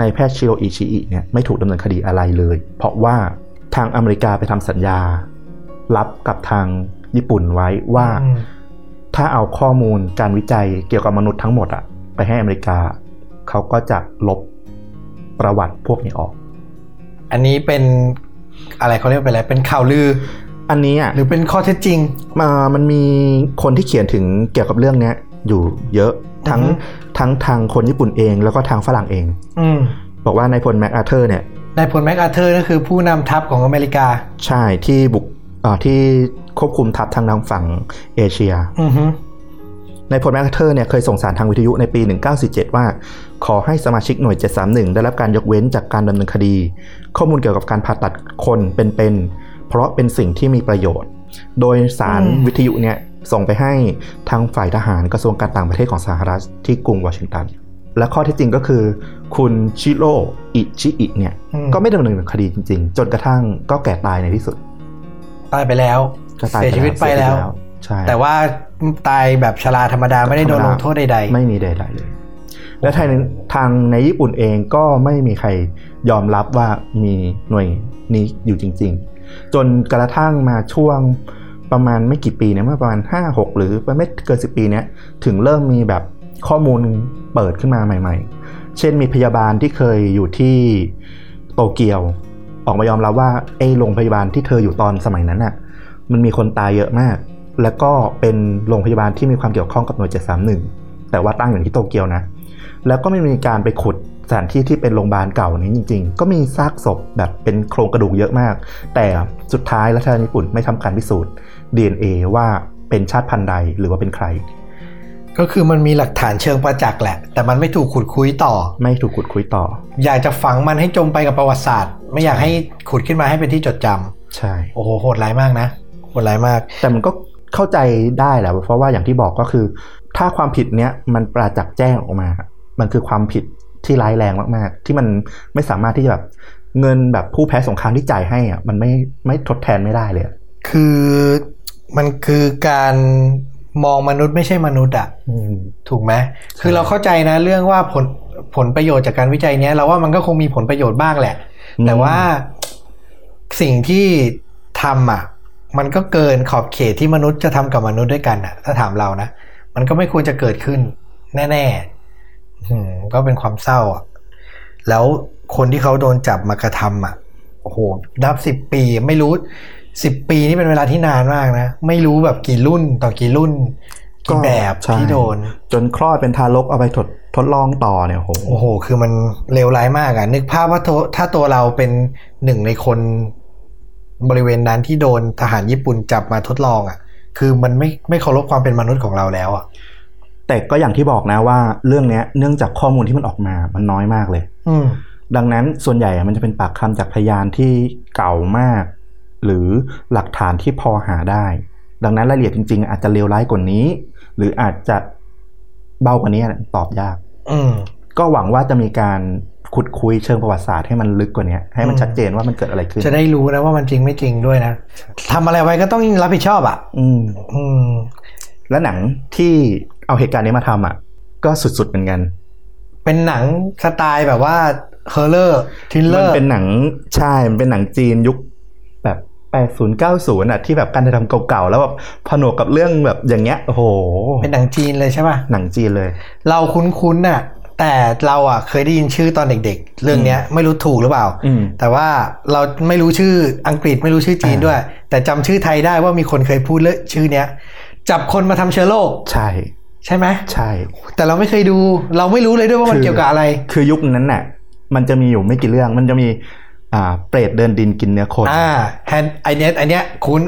นายแพทย์ชิโรอิชิอิเนี่ยไม่ถูกดำเนินคดีอะไรเลย เพราะว่าทางอเมริกาไปทำสัญญา รับกับทางญี่ปุ่นไว้ว่า ถ้าเอาข้อมูลการวิจัยเกี่ยวกับมนุษย์ทั้งหมดอะไปให้อเมริกา เขาก็จะลบประวัติพวกนี้ออก อันนี้เป็นอะไรเขาเรียกว่าเป็นอะไรเป็นข่าวลือ อันนี้อะหรือเป็นข้อเท็จจริงมามันมีคนที่เขียนถึงเกี่ยวกับเรื่องเนี้ยอยู่เยอะทั้งอือฮึทั้งทางคนญี่ปุ่นเองแล้วก็ทางฝรั่งเอง อืมบอกว่านายพลแมคอาเธอร์เนี่ยนายพลแมคอาเธอร์ก็คือผู้นำทัพของอเมริกา ใช่ที่บุกเอ่อที่ควบคุมทัพทางทางฝั่งเอเชียอือฮึนายพลแมคอาเธอร์เนี่ยเคยส่งสารทางวิทยุในปี 1947 ว่า ขอให้สมาชิกหน่วย 731 ได้รับการยกเว้นจากการดำเนินคดี ข้อมูลเกี่ยวกับการผ่าตัดคนเป็นๆ เพราะเป็นสิ่งที่มีประโยชน์ โดยสารวิทยุเนี่ยส่งไปให้ทางฝ่ายทหารกระทรวงการต่างประเทศของสหรัฐที่กรุงวอชิงตัน และข้อเที่จริงก็คือ คุณชิโร่อิชิอิเนี่ยอืมก็ไม่ดำเนินคดีจริง ๆ จนกระทั่งก็แก่ตายในที่สุด ตายไปแล้วก็ตายเสียชีวิตไปแล้วใช่แต่ว่าตายแบบชราธรรมดาไม่ได้โดนลงโทษใดไม่มีใดๆเลย และทางทางในญี่ปุ่นเองก็ไม่มีใครยอมรับว่ามีหน่วยนี้อยู่จริง ๆ จนกระทั่งมาช่วงประมาณไม่กี่ปีเนี่ยเมื่อประมาณ 5 6 หรือไม่เกิน 10 ปีเนี้ยถึงเริ่มมีแบบข้อมูลเปิดขึ้นมาใหม่ ๆ เช่นมีพยาบาลที่เคยอยู่ที่โตเกียว ออกมายอมรับว่าไอ้โรงพยาบาลที่เธออยู่ตอนสมัยนั้นน่ะมันมีคนตายเยอะมาก แล้วก็เป็นโรงพยาบาลที่มีความเกี่ยวข้องกับหน่วย731 แต่ว่าตั้งอยู่ที่โตเกียวนะ แล้วก็ไม่มีการไปขุด สถานที่ที่เป็นโรงพยาบาลเก่านี้จริง ๆ ก็มีซากศพแบบเป็นโครงกระดูกเยอะมาก แต่สุดท้ายรัฐบาลญี่ปุ่นไม่ทำการพิสูจน์ DNA ว่าเป็นชาติพันธุ์ใดหรือว่าเป็นใครๆก็คือมันมีหลักฐานเชิงประจักษ์แหละ แต่มันไม่ถูกขุดคุยต่อ ไม่ถูกขุดคุยต่อ อยากจะฝังมันให้จมไปกับประวัติศาสตร์ ไม่อยากให้ขุดขึ้นมาให้เป็นที่จดจำใช่โอ้โหโหดร้ายมากนะโหดร้ายมาก แต่มันก็เข้าใจได้แหละเพราะว่าอย่างที่บอกก็คือ ถ้าความผิดเนี้ยมันประจักษ์แจ้งออกมา มันคือความผิด ที่ร้ายแรงมากๆ ที่มันไม่สามารถที่จะแบบเงินแบบผู้แพ้สงครามที่จ่ายให้อะมันไม่ไม่ทดแทนไม่ได้เลยอะคือมันคือการมองมนุษย์ไม่ใช่มนุษย์อะอืมถูกไหมคือเราเข้าใจนะเรื่องว่าผลผลประโยชน์จากการวิจัยเนี้ยเราว่ามันก็คงมีผลประโยชน์บ้างแหละอืมแต่ว่าสิ่งที่ทำอะ มันก็เกินขอบเขตที่มนุษย์จะทำกับมนุษย์ด้วยกันอะ ถ้าถามเรานะ มันก็ไม่ควรจะเกิดขึ้น แน่ๆอืม ก็เป็นความเศร้าอะ แล้วคนที่เขาโดนจับมากระทำอะ โอ้โห นับสิบปีไม่รู้สิบปีนี่เป็นเวลาที่นานมากนะ ไม่รู้แบบกี่รุ่นต่อกี่รุ่นกี่แบบใช่ที่โดน จนคลอดเป็นทารกเอาไปทดทดลองต่อเนี่ยโหโอ้โห คือมันเลวร้ายมากอะนึกภาพว่าตัวถ้าตัวเราเป็นหนึ่งในคนบริเวณนั้นที่โดนทหารญี่ปุ่นจับมาทดลองอะคือมันไม่ไม่เคารพความเป็นมนุษย์ของเราแล้วอะ แต่ก็อย่างที่บอกนะว่าเรื่องเนี้ยเนื่องจากข้อมูลที่มันออกมามันน้อยมากเลย อืมดังนั้นส่วนใหญ่อะมันจะเป็นปากคำจากพยานที่เก่ามาก หรือหลักฐานที่พอหาได้ ดังนั้นรายละเอียดจริง ๆ อาจจะเลวร้ายกว่านี้ หรืออาจจะเบากว่านี้ตอบยาก อืมก็หวังว่าจะมีการขุดคุ้ยเชิงประวัติศาสตร์ให้มันลึกกว่านี้ให้มันอืมชัดเจนว่ามันเกิดอะไรขึ้น จะได้รู้นะว่ามันจริงไม่จริงด้วยนะทำอะไรไว้ก็ต้องรับผิดชอบอะ อืม อืม และหนังที่ เอาเหตุการณ์นี้มาทำอะ ก็สุดๆเหมือนกัน เป็นหนังสไตล์แบบว่า horror thriller มันเป็นหนังใช่มันเป็นหนังจีนยุคแบบ80 90อะที่แบบการถ่ายทำเก่าๆ แล้วแบบผนวกกับเรื่องแบบอย่างเงี้ยโอ้โห เป็นหนังจีนเลยใช่ป่ะหนังจีนเลย เราคุ้นๆน่ะ แต่เราอะเคยได้ยินชื่อตอนเด็ก ๆ เรื่องเนี้ยไม่รู้ถูกหรือเปล่าอืมแต่ว่าเราไม่รู้ชื่ออังกฤษไม่รู้ชื่อจีนอ่าด้วย แต่จำชื่อไทยได้ว่ามีคนเคยพูดเรื่องชื่อเนี้ยจับคนมาทำเชื้อโรคใช่ ใช่ไหมใช่ แต่เราไม่เคยดู เราไม่รู้เลยด้วยว่ามันคือเกี่ยวกับอะไร คือยุคนั้นน่ะ มันจะมีอยู่ไม่กี่เรื่อง มันจะมีอ่าเปรตเดินดินกินเนื้อคนอ่าแฮนไอเนี้ยไอเนี้ยคุ้น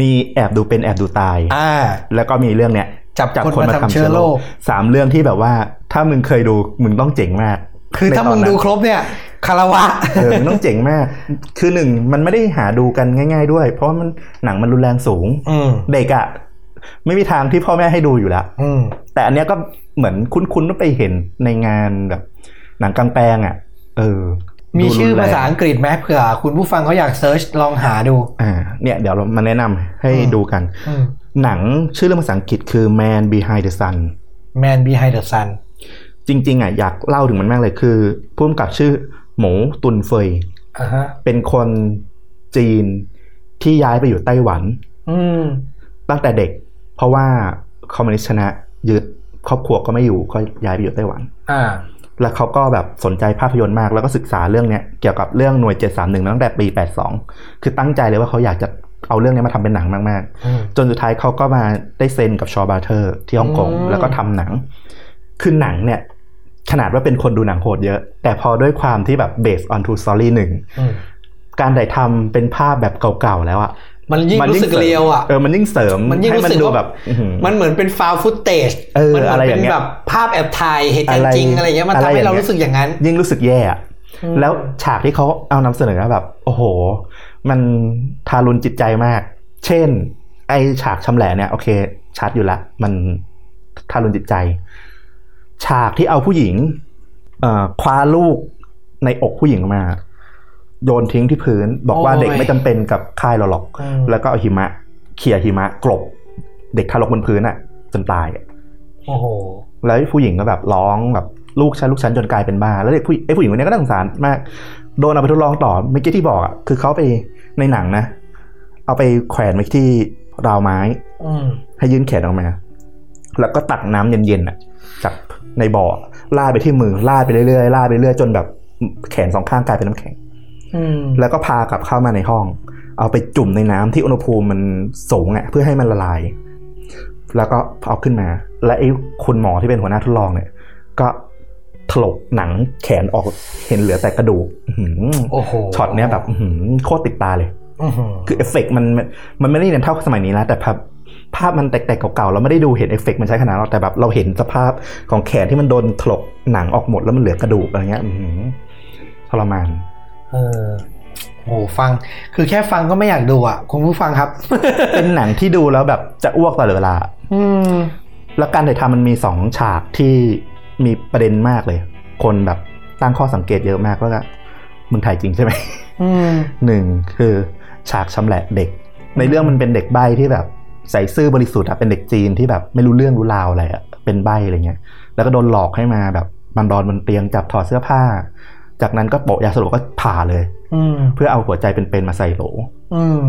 มีแอบดูเป็นแอบดูตายอ่าแล้วก็มีเรื่องเนี้ยจับคนมาทำเชื้อโรคสามเรื่องที่แบบว่า ถ้ามึงเคยดูมึงต้องเจ๋งมาก คือถ้าในตมึนงนั้นดูครบเนี่ยคารวะเออมันต้องเจ๋งมาก คือหนึ่งมันไม่ได้หาดูกันง่าย ๆ ด้วย เพราะว่ามันหนังมันรุนแรงสูงอืมเด็กอะ่ะ ไม่มีทางที่พ่อแม่ให้ดูอยู่แล้วอืมแต่อันเนี้ยก็เหมือนคุ้นๆว่าไปเห็นในงานแบบ หนังกลางแปลงอะ่ะ เออ มีดูชื่อรุนแรงภาษาอังกฤษไหมเผื่อ คุณผู้ฟังเขาอยากเซิร์ชลองหาดู อ่า เนี่ยเดี๋ยวเรามาแนะนำให้อืมดูกันอืมหนังชื่อเรื่องภาษาอังกฤษคือ Man Behind the Sun Man Behind the Sun จริง ๆอะอยากเล่าถึงมันมากเลยคือผู้กำกับชื่อ หมูตุนเฟยอ่าฮะเป็นคนจีนที่ย้ายไปอยู่ไต้หวันอืมตั้งแต่เด็กเพ ราะว่าคอมมิวนิสต์ชนะยึดครอบครัวก็ไม่อยู่ก็ย้ายไปอยู่ไต้หวันอ่าแล้วเขาก็แบบสนใจภาพยนตร์มาก แล้วก็ศึกษาเรื่องเนี้ยเกี่ยวกับเรื่องหน่วย 731มาตั้งแต่ปี 82 คือตั้งใจเลยว่าเขาอยากจะเอาเรื่องนี้มาทำเป็นหนังมากอืมๆจนสุดท้ายเขาก็มาได้เซ็นกับ Shaw Brothers ที่ฮ่องกงอืมแล้วก็ทำหนัง คือหนังเนี่ย ขนาดว่าเป็นคนดูหนังโหดเยอะ แต่พอด้วยความที่แบบ based on true story หนึ่งอืมการถ่ายทำเป็นภาพแบบเก่าๆแล้วอะ มันยิ่งรู้สึกสมเรียวอะเออมันยิ่งเสริมมันยิ่งให้รู้มันสึกดูว่าแบบอื้อหือมันเหมือนเป็นฟาวฟุตเตจเออมัเหมือะไรนอเป็ย่างนเงี้ยแบบภาพแอบถ่ายเหตุการอะไรณ์จริงอะไรเงี้ยมันอะไรทำให้เราอย่างเงี้ยรู้สึกอย่างนั้น ยิ่งรู้สึกแย่อะอืมแล้วฉากที่เขาเอานำเสนอแบบ โอ้โห มันทารุณจิตใจมาก เช่น ไอฉากชำแหละเนี่ยโอเค ชัดอยู่ละ มันทารุณจิตใจ ฉากที่เอาผู้หญิงเอ่อคว้าลูกในอกผู้หญิงมา โยนทิ้งที่พื้น บอกว่าโอ้ยเด็กไม่จำเป็นกับค่ายเราหรอกอืมแล้วก็เอาหิมะเขี่ยหิมะกลบ เด็กทารกบนพื้นอะจนตายอะโอ้โหแล้วผู้หญิงก็แบบร้องแบบลูกฉันลูกฉันจนกลายเป็นบ้าแล้วเด็กผู้ไอ้ผู้หญิงคนนี้ก็น่าสงสารมาก โดนเอาไปทดลองต่อเมื่อกี้ที่บอกอะคือเขาไปในหนังนะ เอาไปแขวนไว้ที่ราวไม้อืมให้ยื่นแขนออกมา แล้วก็ตักน้ำเย็นๆอะ จากในบ่อราดไปที่มือราดไปเรื่อยๆราดไปเรื่อยๆจนแบบแขนสองข้างกลายเป็นน้ำแข็งอืม แล้วก็พากลับเข้ามาในห้อง เอาไปจุ่มในน้ำที่อุณหภูมิมันสูงอะเพื่อให้มันละลาย แล้วก็เอาขึ้นมา และไอ้คุณหมอที่เป็นหัวหน้าทดลองเนี่ย ก็ถลกหนังแขนออกเห็นเหลือแต่กระดูกอื้อหือโอ้โหช็อตเนี้ยแบบอื้อหือโคตรติดตาเลยอื้อหือคือเอฟเฟกต์มันมันมันไม่ได้เน้นเท่าสมัยนี้แล้วแต่ภาพภาพมันแตกๆเก่าๆเราไม่ได้ดูเห็นเอฟเฟกต์มันใช้ขนาดนั้นหรอกแต่แบบเราเห็นสภาพของแขนที่มันโดนถลกหนังออกหมดแล้วมันเหลือกระดูกอะไรเงี้ยอื้อหือทรมาน เออโหฟัง คือแค่ฟังก็ไม่อยากดูอะคุณผู้ฟังครับ เป็นหนังที่ดูแล้วแบบจะอ้วกตลอดเวลา อืม แล้วการถ่ายทำมันมีสองฉากที่มีประเด็นมากเลย คนแบบตั้งข้อสังเกตเยอะมากว่ามึงถ่ายจริงใช่ไหมอืมหนึ่งคือฉากชำแหละเด็ก ในเรื่องมันเป็นเด็กใบ้ที่แบบใส่ซื่อบริสุทธิ์อะเป็นเด็กจีนที่แบบไม่รู้เรื่องรู้ราวอะไรอะเป็นใบ้อะไรเงี้ย แล้วก็โดนหลอกให้มาแบบมันนอนบนเตียงจับถอดเสื้อผ้า จากนั้นก็โปะยาสลบก็ผ่าเลยอืมเพื่อเอาหัวใจเป็นๆมาใส่โหลอืม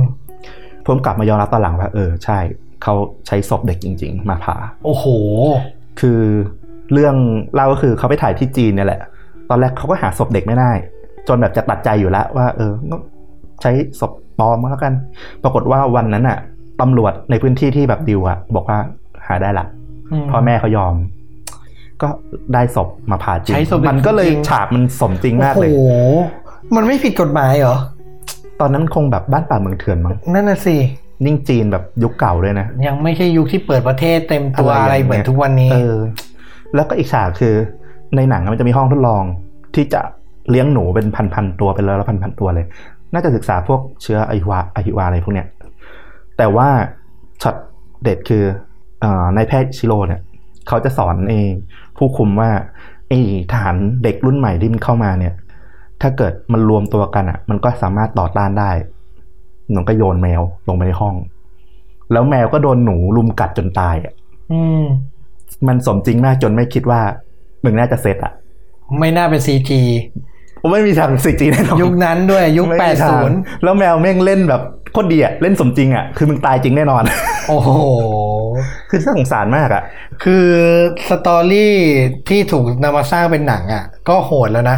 เพิ่มกลับมายอมรับตอนหลังว่า เออ ใช่ เขาใช้ศพเด็กจริง ๆ มาผ่า โอ้โห คือเรื่องเล่าก็คือเขาไปถ่ายที่จีนเนี่ยแหละ ตอนแรกเขาก็หาศพเด็กไม่ได้ จนแบบจะตัดใจอยู่แล้ว ว่า เออก็ใช้ศพปลอมมาแล้วกัน ปรากฏว่าวันนั้นอะตำรวจในพื้นที่ที่แบบดิวอะบอกว่าหาได้ละอืมพ่อแม่เขายอม ก็ได้ศพมาผ่าจริงใช้ศพเด็กมันก็เลยจริงๆฉากมันสมจริงมากเลย โอ้โห มันไม่ผิดกฎหมายเหรอ ตอนนั้นคงแบบบ้านป่าเมืองเถื่อนมั้ง นั่นน่ะสินิ่งจีนแบบยุคเก่าด้วยนะ ยังไม่ใช่ยุคที่เปิดประเทศเต็มตัวอะอะไรไรอย่างเงี้ยเหมือนทุกวันนี้ เออ แล้วก็อีกฉากคือในหนังมันจะมีห้องทดลองที่จะเลี้ยงหนูเป็นพันๆตัวเป็นร้อยๆพันๆตัวเลย น่าจะศึกษาพวกเชื้ออหิวาอหิวาอะไรพวกเนี้ย แต่ว่าช็อตเด็ดคือเอ่อนายแพทย์ชิโร่เนี่ย เขาจะสอนเองผู้คุมว่าไออ้ทหารเด็กรุ่นใหม่ที่มันเข้ามาเนี่ย ถ้าเกิดมันรวมตัวกันอะ มันก็สามารถต่อต้านได้หนูก็โยนแมวลงไปในห้อง แล้วแมวก็โดนหนูลุมกัดจนตายอะอืมมันสมจริงมากจนไม่คิดว่ามึงน่าจะเสร็จอะ ไม่น่าเป็นซีจี ผมไม่มีทางสิจีแน่นอนยุคนั้นด้วยยุคไม่แปมีดทาศูงนย์แล้วแมวแม่งเล่นแบบโคตรดีอะเล่นสมจริงอะคือมึงตายจริงแน่นอน โอ้โห คือน่าสงสารมากอะคือสตอรี่ที่ถูกนำมาสร้างเป็นหนังอะก็โหดแล้วนะ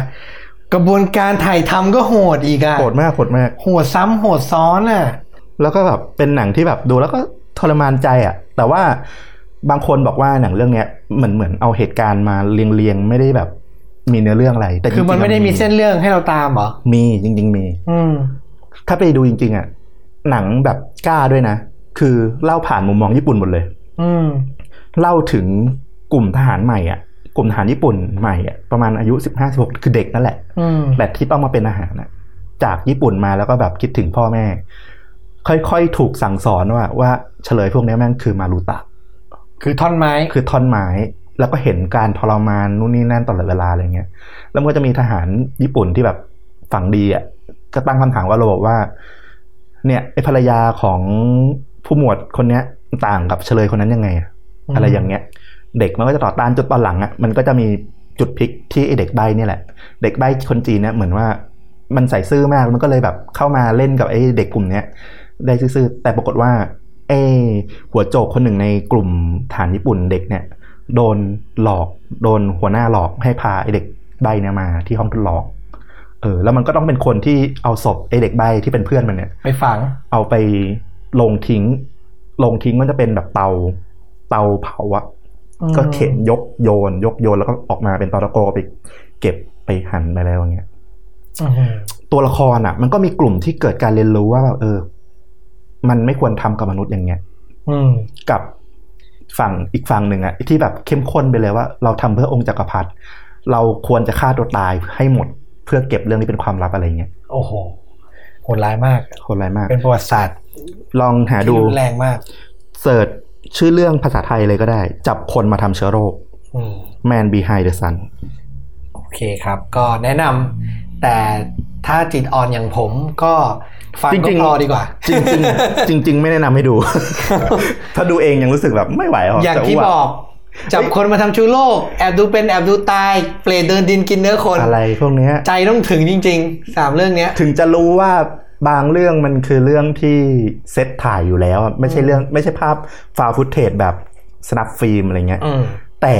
กระบวนการถ่ายทำก็โหดอีกอะโหดมากโหดมากโหดซ้ำโหดซ้อนอะแล้วก็แบบเป็นหนังที่แบบดูแล้วก็ทรมานใจอะแต่ว่าบางคนบอกว่าหนังเรื่องเนี้ยเหมือนเหมือนเอาเหตุการณ์มาเรียงเรียงๆไม่ได้แบบ มีเนื้อเรื่องอะไร แต่จริคืงอๆมันไม่ได้มีเส้นเรื่องให้เราตามเหรอ มีจริง ๆ มี อืมถ้าไปดูจริง ๆ อะ หนังแบบกล้าด้วยนะ คือเล่าผ่านมุมมองญี่ปุ่นหมดเลย อืมเล่าถึงกลุ่มทหารใหม่อะ กลุ่มทหารญี่ปุ่นใหม่อะประมาณอายุสิบห้าสิบหกคือเด็กนั่นแหละอืมแบบที่ต้องมาเป็นทหารนะจากญี่ปุ่นมาแล้วก็แบบคิดถึงพ่อแม่ ค่อยๆถูกสั่งสอนว่า ว่าเฉลยพวกนี้แม่งคือมารุตะคือท่อนไม้คือท่อนไม้ แล้วก็เห็นการทรมานนู่นนี่นั่นตลอดเวลาอะไรเงี้ย แล้วมันก็จะมีทหารญี่ปุ่นที่แบบฝังดีอะก็ตั้งคำถามว่าเราบอกว่า เนี่ยไอภรรยาของผู้หมวดคนเนี้ยต่างกับเฉลยคนนั้นยังไงอะอืมอะไรอย่างเงี้ย เด็กมันก็จะต่อต้านจนตอนหลังอะมันก็จะมีจุดพลิกที่ไอเด็กใบ้เนี่ยแหละ เด็กใบ้คนจีนเนี่ยเหมือนว่ามันใส่ซื่อมากมันก็เลยแบบเข้ามาเล่นกับไอ้เด็กกลุ่มเนี้ยได้ซื่อๆแต่ปรากฏว่าไอ้หัวโจกคนหนึ่งในกลุ่มฐานญี่ปุ่นเด็กเนี่ย โดนหลอก โดนหัวหน้าหลอกให้พาไอ้เด็กใบเนี่ยมาที่ห้องทดลองเออ แล้วมันก็ต้องเป็นคนที่เอาศพไอ้เด็กใบที่เป็นเพื่อนมันเนี่ยไปฝัง เอาไปลงทิ้ง ลงทิ้งมันจะเป็นแบบเตา เตาเผาอะอืมก็เข็นยกโยน ยกโยนแล้วก็ออกมาเป็นตอตะโกไป เก็บไปหั่นไปแล้วอย่างเงี้ยอืมตัวละครอะมันก็มีกลุ่มที่เกิดการเรียนรู้ว่าแบบเออ มันไม่ควรทำกับมนุษย์อย่างเงี้ยอืมกับ ฝั่งอีกฝั่งหนึ่งอะที่แบบเข้มข้นไปเลยว่าเราทำเพื่อองค์จักรพรรดิเราควรจะฆ่าตัวตายให้หมดเพื่อเก็บเรื่องนี้เป็นความลับอะไรเงี้ยโอ้โหโหดร้ายมากโคนไรมาก เป็นประวัติศาสตร์ ลองหาที่ดูรุนแรงมากเสิร์ชชื่อเรื่องภาษาไทยเลยก็ได้ จับคนมาทำเชื้อโรคอืม Man Behind the Sun โอเคครับ ก็แนะนำแต่ถ้าจิตอ่อนอย่างผมก็ ฟังจก็ริงๆพอดีกว่า จริงๆจริงๆไม่แนะนำให้ดู ถ้าดูเองยังรู้สึกแบบไม่ไหวหรอกอย่างจะที่วบอกจับคนมาทำเชื้อโรค แอบดูเป็นแอบดูตาย เปรตเดินดินกินเนื้อคนอะไรพวกเนี้ยใจต้องถึงจริงๆสามเรื่องเนี้ย ถึงจะรู้ว่าบางเรื่องมันคือเรื่องที่เซตถ่ายอยู่แล้วอะไม่ใช่เรื่องไม่ใช่ภาพ found footage แบบ snuff film อะไรเงี้ยอืมแต่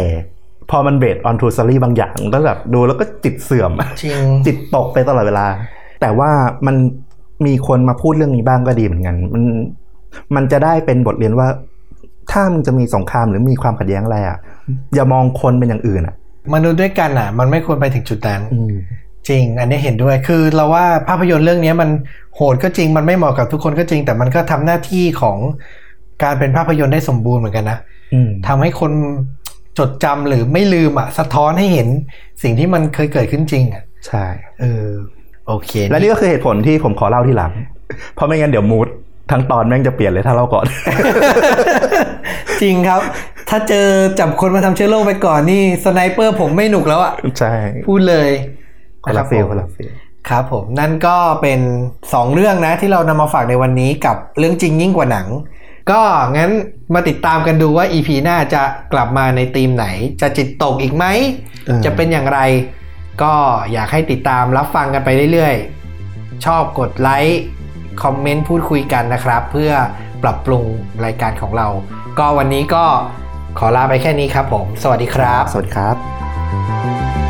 พอมัน based on true story บางอย่างมันก็แบบดูแล้วก็จิตเสื่อมจริงจิตตกไปตลอดเวลา แต่ว่ามัน มีคนมาพูดเรื่องนี้บ้างก็ดีเหมือนกัน มันมันจะได้เป็นบทเรียนว่า ถ้ามึงจะมีสงครามหรือมีความขัดแย้งอะไรอะอย่ามองคนเป็นอย่างอื่นอะ มนุษย์ด้วยกันอะ มันไม่ควรไปถึงจุดนั้นอืมจริง อันนี้เห็นด้วย คือเราว่าภาพยนตร์เรื่องนี้มันโหดก็จริง มันไม่เหมาะกับทุกคนก็จริง แต่มันก็ทำหน้าที่ของการเป็นภาพยนตร์ได้สมบูรณ์เหมือนกันนะอืมทำให้คนจดจำหรือไม่ลืมอะ สะท้อนให้เห็นสิ่งที่มันเคยเกิดขึ้นจริงอะ ใช่ เออ โอเค และนี่ก็คือเหตุผลที่ผมขอเล่าที่หลัง เพราะไม่งั้นเดี๋ยว mood ทั้งตอนแม่งจะเปลี่ยนเลยถ้าเล่าก่อน จริงครับ ถ้าเจอจับคนมาทำเชื้อโรคไปก่อนนี่สไนเปอร์ผมไม่หนุกแล้วอะใช่พูดเลยคนละรับฟิลผมคนละ feelครับผมนั่นก็เป็น 2 เรื่องนะที่เรานำมาฝากในวันนี้กับเรื่องจริงยิ่งกว่าหนัง ก็งั้นมาติดตามกันดูว่า EP หน้าจะกลับมาในธีมไหน จะจิตตกอีกไหมเออจะเป็นอย่างไร ก็อยากให้ติดตามรับฟังกันไปเรื่อยๆ ชอบกดไลค์ คอมเมนต์พูดคุยกันนะครับ เพื่อปรับปรุงรายการของเรา ก็วันนี้ก็ขอลาไปแค่นี้ครับผม สวัสดีครับ สวัสดีครับ